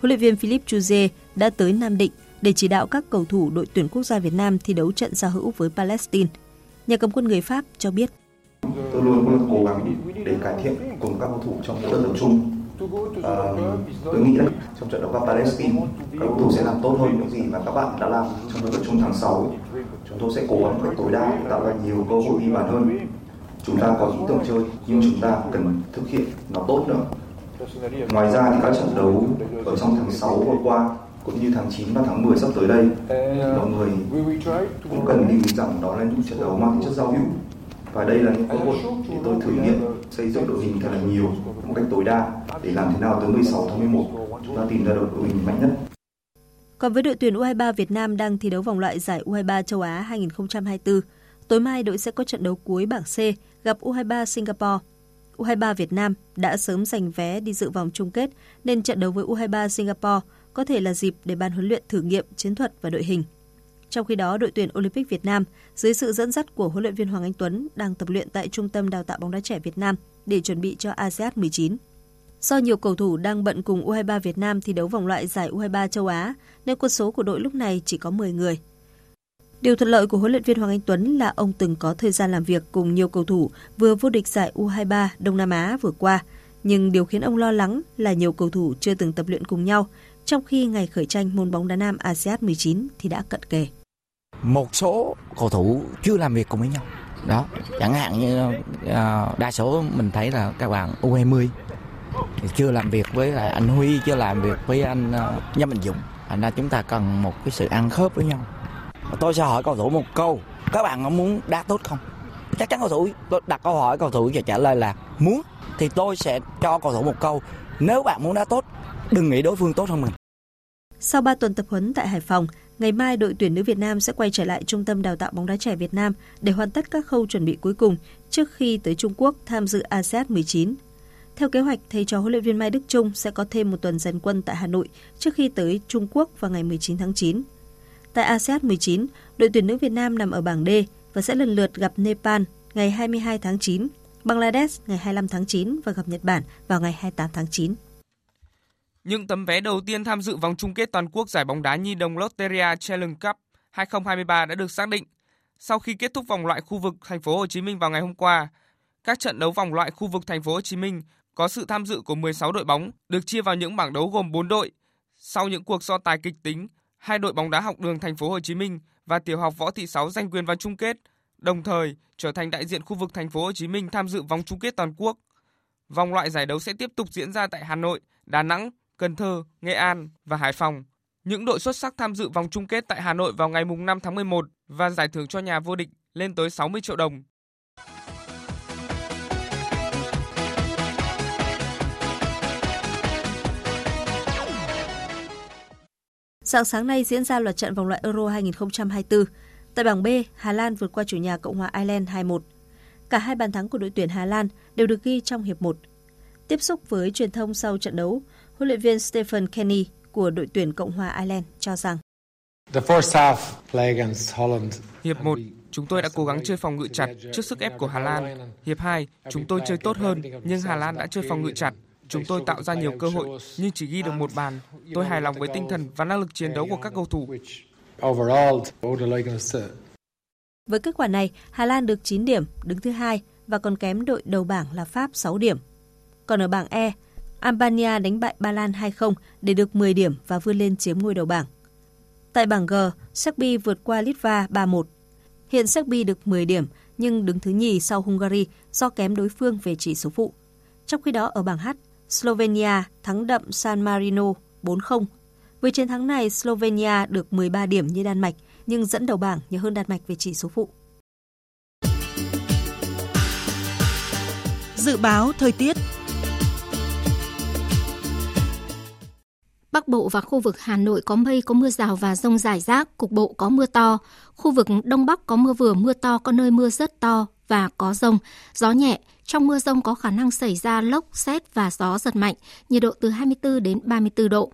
huấn luyện viên Philippe Chuze đã tới Nam Định để chỉ đạo các cầu thủ đội tuyển quốc gia Việt Nam thi đấu trận giao hữu với Palestine. Nhà cầm quân người Pháp cho biết. Tôi luôn luôn cố gắng để cải thiện cùng các cầu thủ trong mỗi trận đấu chung. À, tôi nghĩ trong trận đấu gặp Palestine, các cầu thủ sẽ làm tốt hơn những gì mà các bạn đã làm trong trận đấu chung tháng 6. Chúng tôi sẽ cố gắng cách tối đa để tạo ra nhiều cơ hội ghi bàn hơn. Chúng ta có ý tưởng chơi, nhưng chúng ta cần thực hiện nó tốt nữa. Ngoài ra thì các trận đấu ở trong tháng 6 vừa qua, cũng như tháng 9 và tháng 10 sắp tới đây thì mọi người cũng cần lưu ý rằng đó là những trận đấu mang tính chất giao hữu và đây là những cơ hội để tôi thử nghiệm, xây dựng đội hình thật là nhiều, một cách tối đa, để làm thế nào tới 16 tháng 11 chúng ta tìm ra được đội hình mạnh nhất. Còn với đội tuyển U23 Việt Nam đang thi đấu vòng loại giải U23 châu Á 2024, tối mai đội sẽ có trận đấu cuối bảng C gặp U23 Singapore. U23 Việt Nam đã sớm giành vé đi dự vòng chung kết nên trận đấu với U23 Singapore có thể là dịp để ban huấn luyện thử nghiệm chiến thuật và đội hình. Trong khi đó, đội tuyển Olympic Việt Nam dưới sự dẫn dắt của huấn luyện viên Hoàng Anh Tuấn đang tập luyện tại Trung tâm Đào tạo bóng đá trẻ Việt Nam để chuẩn bị cho ASEAN 19. Do nhiều cầu thủ đang bận cùng U23 Việt Nam thi đấu vòng loại giải U23 châu Á, nên quân số của đội lúc này chỉ có 10 người. Điều thuận lợi của huấn luyện viên Hoàng Anh Tuấn là ông từng có thời gian làm việc cùng nhiều cầu thủ vừa vô địch giải U23 Đông Nam Á vừa qua. Nhưng điều khiến ông lo lắng là nhiều cầu thủ chưa từng tập luyện cùng nhau, trong khi ngày khởi tranh môn bóng đá nam ASEAN 19 thì đã cận kề. Một số cầu thủ chưa làm việc cùng với nhau. Đó, chẳng hạn như à, đa số mình thấy là các bạn U20 thì chưa làm việc với lại anh Huy, chưa làm việc với anh uh, Nhâm Mạnh Dũng. Thành ra chúng ta cần một cái sự ăn khớp với nhau. Tôi sẽ hỏi cầu thủ một câu, các bạn có muốn đá tốt không? Chắc chắn cầu thủ tôi đặt câu hỏi cầu thủ sẽ trả lời là muốn thì tôi sẽ cho cầu thủ một câu, nếu bạn muốn đá tốt, đừng nghĩ đối phương tốt hơn mình. Sau 3 tuần tập huấn tại Hải Phòng, ngày mai đội tuyển nữ Việt Nam sẽ quay trở lại Trung tâm Đào tạo bóng đá trẻ Việt Nam để hoàn tất các khâu chuẩn bị cuối cùng trước khi tới Trung Quốc tham dự ASEAN 19. Theo kế hoạch, thầy trò huấn luyện viên Mai Đức Trung sẽ có thêm một tuần dàn quân tại Hà Nội trước khi tới Trung Quốc vào ngày 19 tháng 9. Tại ASEAN 19, đội tuyển nữ Việt Nam nằm ở bảng D và sẽ lần lượt gặp Nepal ngày 22 tháng 9, Bangladesh ngày 25 tháng 9 và gặp Nhật Bản vào ngày 28 tháng 9. Những tấm vé đầu tiên tham dự vòng chung kết toàn quốc giải bóng đá nhi đồng Lotteria Challenge Cup 2023 đã được xác định. Sau khi kết thúc vòng loại khu vực thành phố Hồ Chí Minh vào ngày hôm qua, các trận đấu vòng loại khu vực thành phố Hồ Chí Minh có sự tham dự của 16 đội bóng, được chia vào những bảng đấu gồm 4 đội. Sau những cuộc so tài kịch tính, hai đội bóng đá học đường thành phố Hồ Chí Minh và tiểu học Võ Thị Sáu giành quyền vào chung kết, đồng thời trở thành đại diện khu vực thành phố Hồ Chí Minh tham dự vòng chung kết toàn quốc. Vòng loại giải đấu sẽ tiếp tục diễn ra tại Hà Nội, Đà Nẵng, Cần Thơ, Nghệ An và Hải Phòng. Những đội xuất sắc tham dự vòng chung kết tại Hà Nội vào ngày 5 tháng 11 và giải thưởng cho nhà vô địch lên tới 60 triệu đồng. Sáng sáng nay diễn ra loạt trận vòng loại Euro 2024. Tại bảng B, Hà Lan vượt qua chủ nhà Cộng hòa Ireland 2-1. Cả hai bàn thắng của đội tuyển Hà Lan đều được ghi trong hiệp 1. Tiếp xúc với truyền thông sau trận đấu, huấn luyện viên Stephen Kenny của đội tuyển Cộng hòa Ireland cho rằng Hiệp 1, chúng tôi đã cố gắng chơi phòng ngự chặt trước sức ép của Hà Lan. Hiệp 2, chúng tôi chơi tốt hơn, nhưng Hà Lan đã chơi phòng ngự chặt. Chúng tôi tạo ra nhiều cơ hội, nhưng chỉ ghi được một bàn. Tôi hài lòng với tinh thần và năng lực chiến đấu của các cầu thủ. Với kết quả này, Hà Lan được 9 điểm, đứng thứ hai và còn kém đội đầu bảng là Pháp 6 điểm. Còn ở bảng E, Albania đánh bại Ba Lan 2-0 để được 10 điểm và vươn lên chiếm ngôi đầu bảng. Tại bảng G, Serbia vượt qua Litva 3-1. Hiện Serbia được 10 điểm nhưng đứng thứ nhì sau Hungary do kém đối phương về chỉ số phụ. Trong khi đó ở bảng H, Slovenia thắng đậm San Marino 4-0. Với chiến thắng này, Slovenia được 13 điểm như Đan Mạch nhưng dẫn đầu bảng nhờ hơn Đan Mạch về chỉ số phụ. Dự báo thời tiết Bắc Bộ và khu vực Hà Nội có mây, có mưa rào và rông rải rác, cục bộ có mưa to. Khu vực Đông Bắc có mưa vừa, mưa to, có nơi mưa rất to và có rông. Gió nhẹ, trong mưa rông có khả năng xảy ra lốc, xét và gió giật mạnh, nhiệt độ từ 24 đến 34 độ.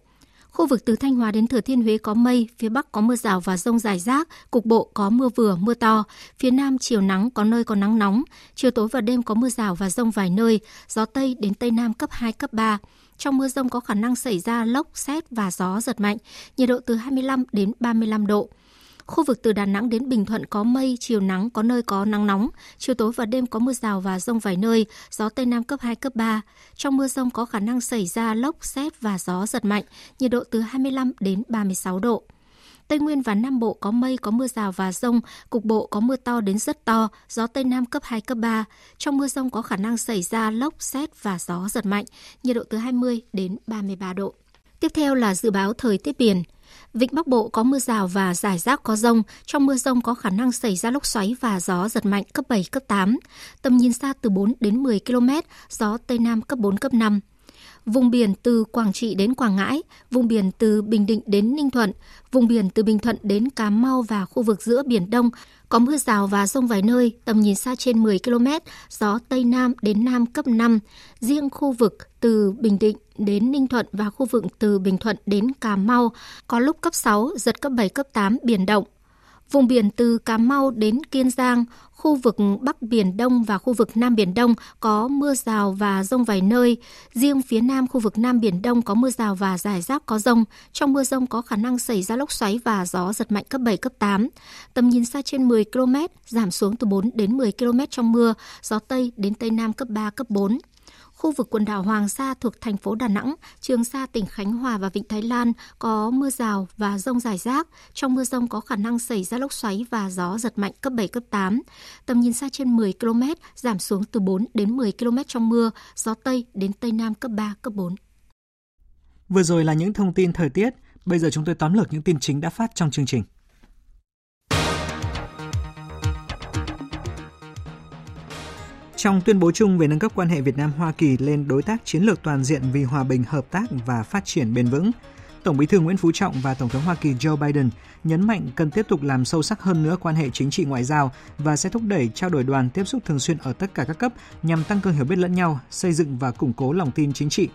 Khu vực từ Thanh Hóa đến Thừa Thiên Huế có mây, phía Bắc có mưa rào và rông rải rác, cục bộ có mưa vừa, mưa to. Phía Nam chiều nắng có nơi có nắng nóng, chiều tối và đêm có mưa rào và rông vài nơi, gió Tây đến Tây Nam cấp 2, cấp 3. Trong mưa rông có khả năng xảy ra lốc, xét và gió giật mạnh, nhiệt độ từ 25 đến 35 độ. Khu vực từ Đà Nẵng đến Bình Thuận có mây, chiều nắng, có nơi có nắng nóng. Chiều tối và đêm có mưa rào và rông vài nơi, gió Tây Nam cấp 2, cấp 3. Trong mưa rông có khả năng xảy ra lốc, xét và gió giật mạnh, nhiệt độ từ 25 đến 36 độ. Tây Nguyên và Nam Bộ có mây, có mưa rào và rông, cục bộ có mưa to đến rất to, gió Tây Nam cấp 2, cấp 3. Trong mưa rông có khả năng xảy ra lốc, xét và gió giật mạnh, nhiệt độ từ 20 đến 33 độ. Tiếp theo là dự báo thời tiết biển. Vịnh Bắc Bộ có mưa rào và rải rác có rông. Trong mưa rông có khả năng xảy ra lốc xoáy và gió giật mạnh cấp 7, cấp 8. Tầm nhìn xa từ 4 đến 10 km, gió Tây Nam cấp 4, cấp 5. Vùng biển từ Quảng Trị đến Quảng Ngãi, vùng biển từ Bình Định đến Ninh Thuận, vùng biển từ Bình Thuận đến Cà Mau và khu vực giữa Biển Đông có mưa rào và rông vài nơi, tầm nhìn xa trên 10 km, gió Tây Nam đến Nam cấp 5. Riêng khu vực từ Bình Định đến Ninh Thuận và khu vực từ Bình Thuận đến Cà Mau có lúc cấp 6, giật cấp 7, cấp 8, biển động. Vùng biển từ Cà Mau đến Kiên Giang, khu vực Bắc Biển Đông và khu vực Nam Biển Đông có mưa rào và rông vài nơi. Riêng phía Nam khu vực Nam Biển Đông có mưa rào và rải rác có rông. Trong mưa rông có khả năng xảy ra lốc xoáy và gió giật mạnh cấp 7, cấp 8. Tầm nhìn xa trên 10 km, giảm xuống từ 4 đến 10 km trong mưa, gió Tây đến Tây Nam cấp 3, cấp 4 khu vực quần đảo Hoàng Sa thuộc thành phố Đà Nẵng, Trường Sa tỉnh Khánh Hòa và Vịnh Thái Lan có mưa rào và rông rải rác. Trong mưa rông có khả năng xảy ra lốc xoáy và gió giật mạnh cấp 7, cấp 8. Tầm nhìn xa trên 10 km, giảm xuống từ 4 đến 10 km trong mưa, gió Tây đến Tây Nam cấp 3, cấp 4. Vừa rồi là những thông tin thời tiết, bây giờ chúng tôi tóm lược những tin chính đã phát trong chương trình. Trong tuyên bố chung về nâng cấp quan hệ Việt Nam Hoa Kỳ lên đối tác chiến lược toàn diện vì hòa bình, hợp tác và phát triển bền vững, Tổng Bí thư Nguyễn Phú Trọng và Tổng thống Hoa Kỳ Joe Biden nhấn mạnh cần tiếp tục làm sâu sắc hơn nữa quan hệ chính trị ngoại giao và sẽ thúc đẩy trao đổi đoàn tiếp xúc thường xuyên ở tất cả các cấp nhằm tăng cường hiểu biết lẫn nhau, xây dựng và củng cố lòng tin chính trị.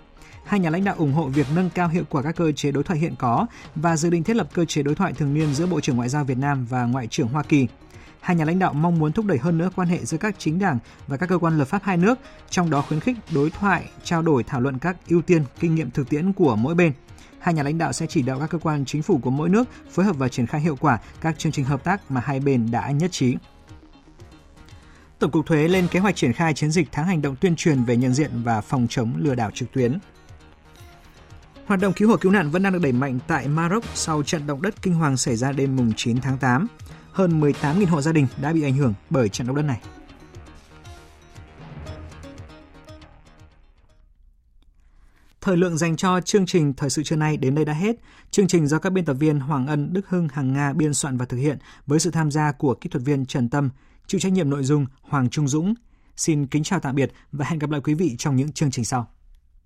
Hai nhà lãnh đạo ủng hộ việc nâng cao hiệu quả các cơ chế đối thoại hiện có và dự định thiết lập cơ chế đối thoại thường niên giữa Bộ trưởng Ngoại giao Việt Nam và Ngoại trưởng Hoa Kỳ – hai nhà lãnh đạo mong muốn thúc đẩy hơn nữa quan hệ giữa các chính đảng và các cơ quan lập pháp hai nước, trong đó khuyến khích đối thoại, trao đổi thảo luận các ưu tiên, kinh nghiệm thực tiễn của mỗi bên. Hai nhà lãnh đạo sẽ chỉ đạo các cơ quan chính phủ của mỗi nước phối hợp và triển khai hiệu quả các chương trình hợp tác mà hai bên đã nhất trí. Tổng cục Thuế lên kế hoạch triển khai chiến dịch tháng hành động tuyên truyền về nhận diện và phòng chống lừa đảo trực tuyến. Hoạt động cứu hộ cứu nạn vẫn đang được đẩy mạnh tại Maroc sau trận động đất kinh hoàng xảy ra đêm mùng 9 tháng 8 hơn 18.000 hộ gia đình đã bị ảnh hưởng bởi trận động đất này. Thời lượng dành cho chương trình Thời sự trưa nay đến đây đã hết. Chương trình do các biên tập viên Hoàng Ân, Đức Hưng, Hằng Nga biên soạn và thực hiện với sự tham gia của kỹ thuật viên Trần Tâm, chịu trách nhiệm nội dung Hoàng Trung Dũng. Xin kính chào tạm biệt và hẹn gặp lại quý vị trong những chương trình sau.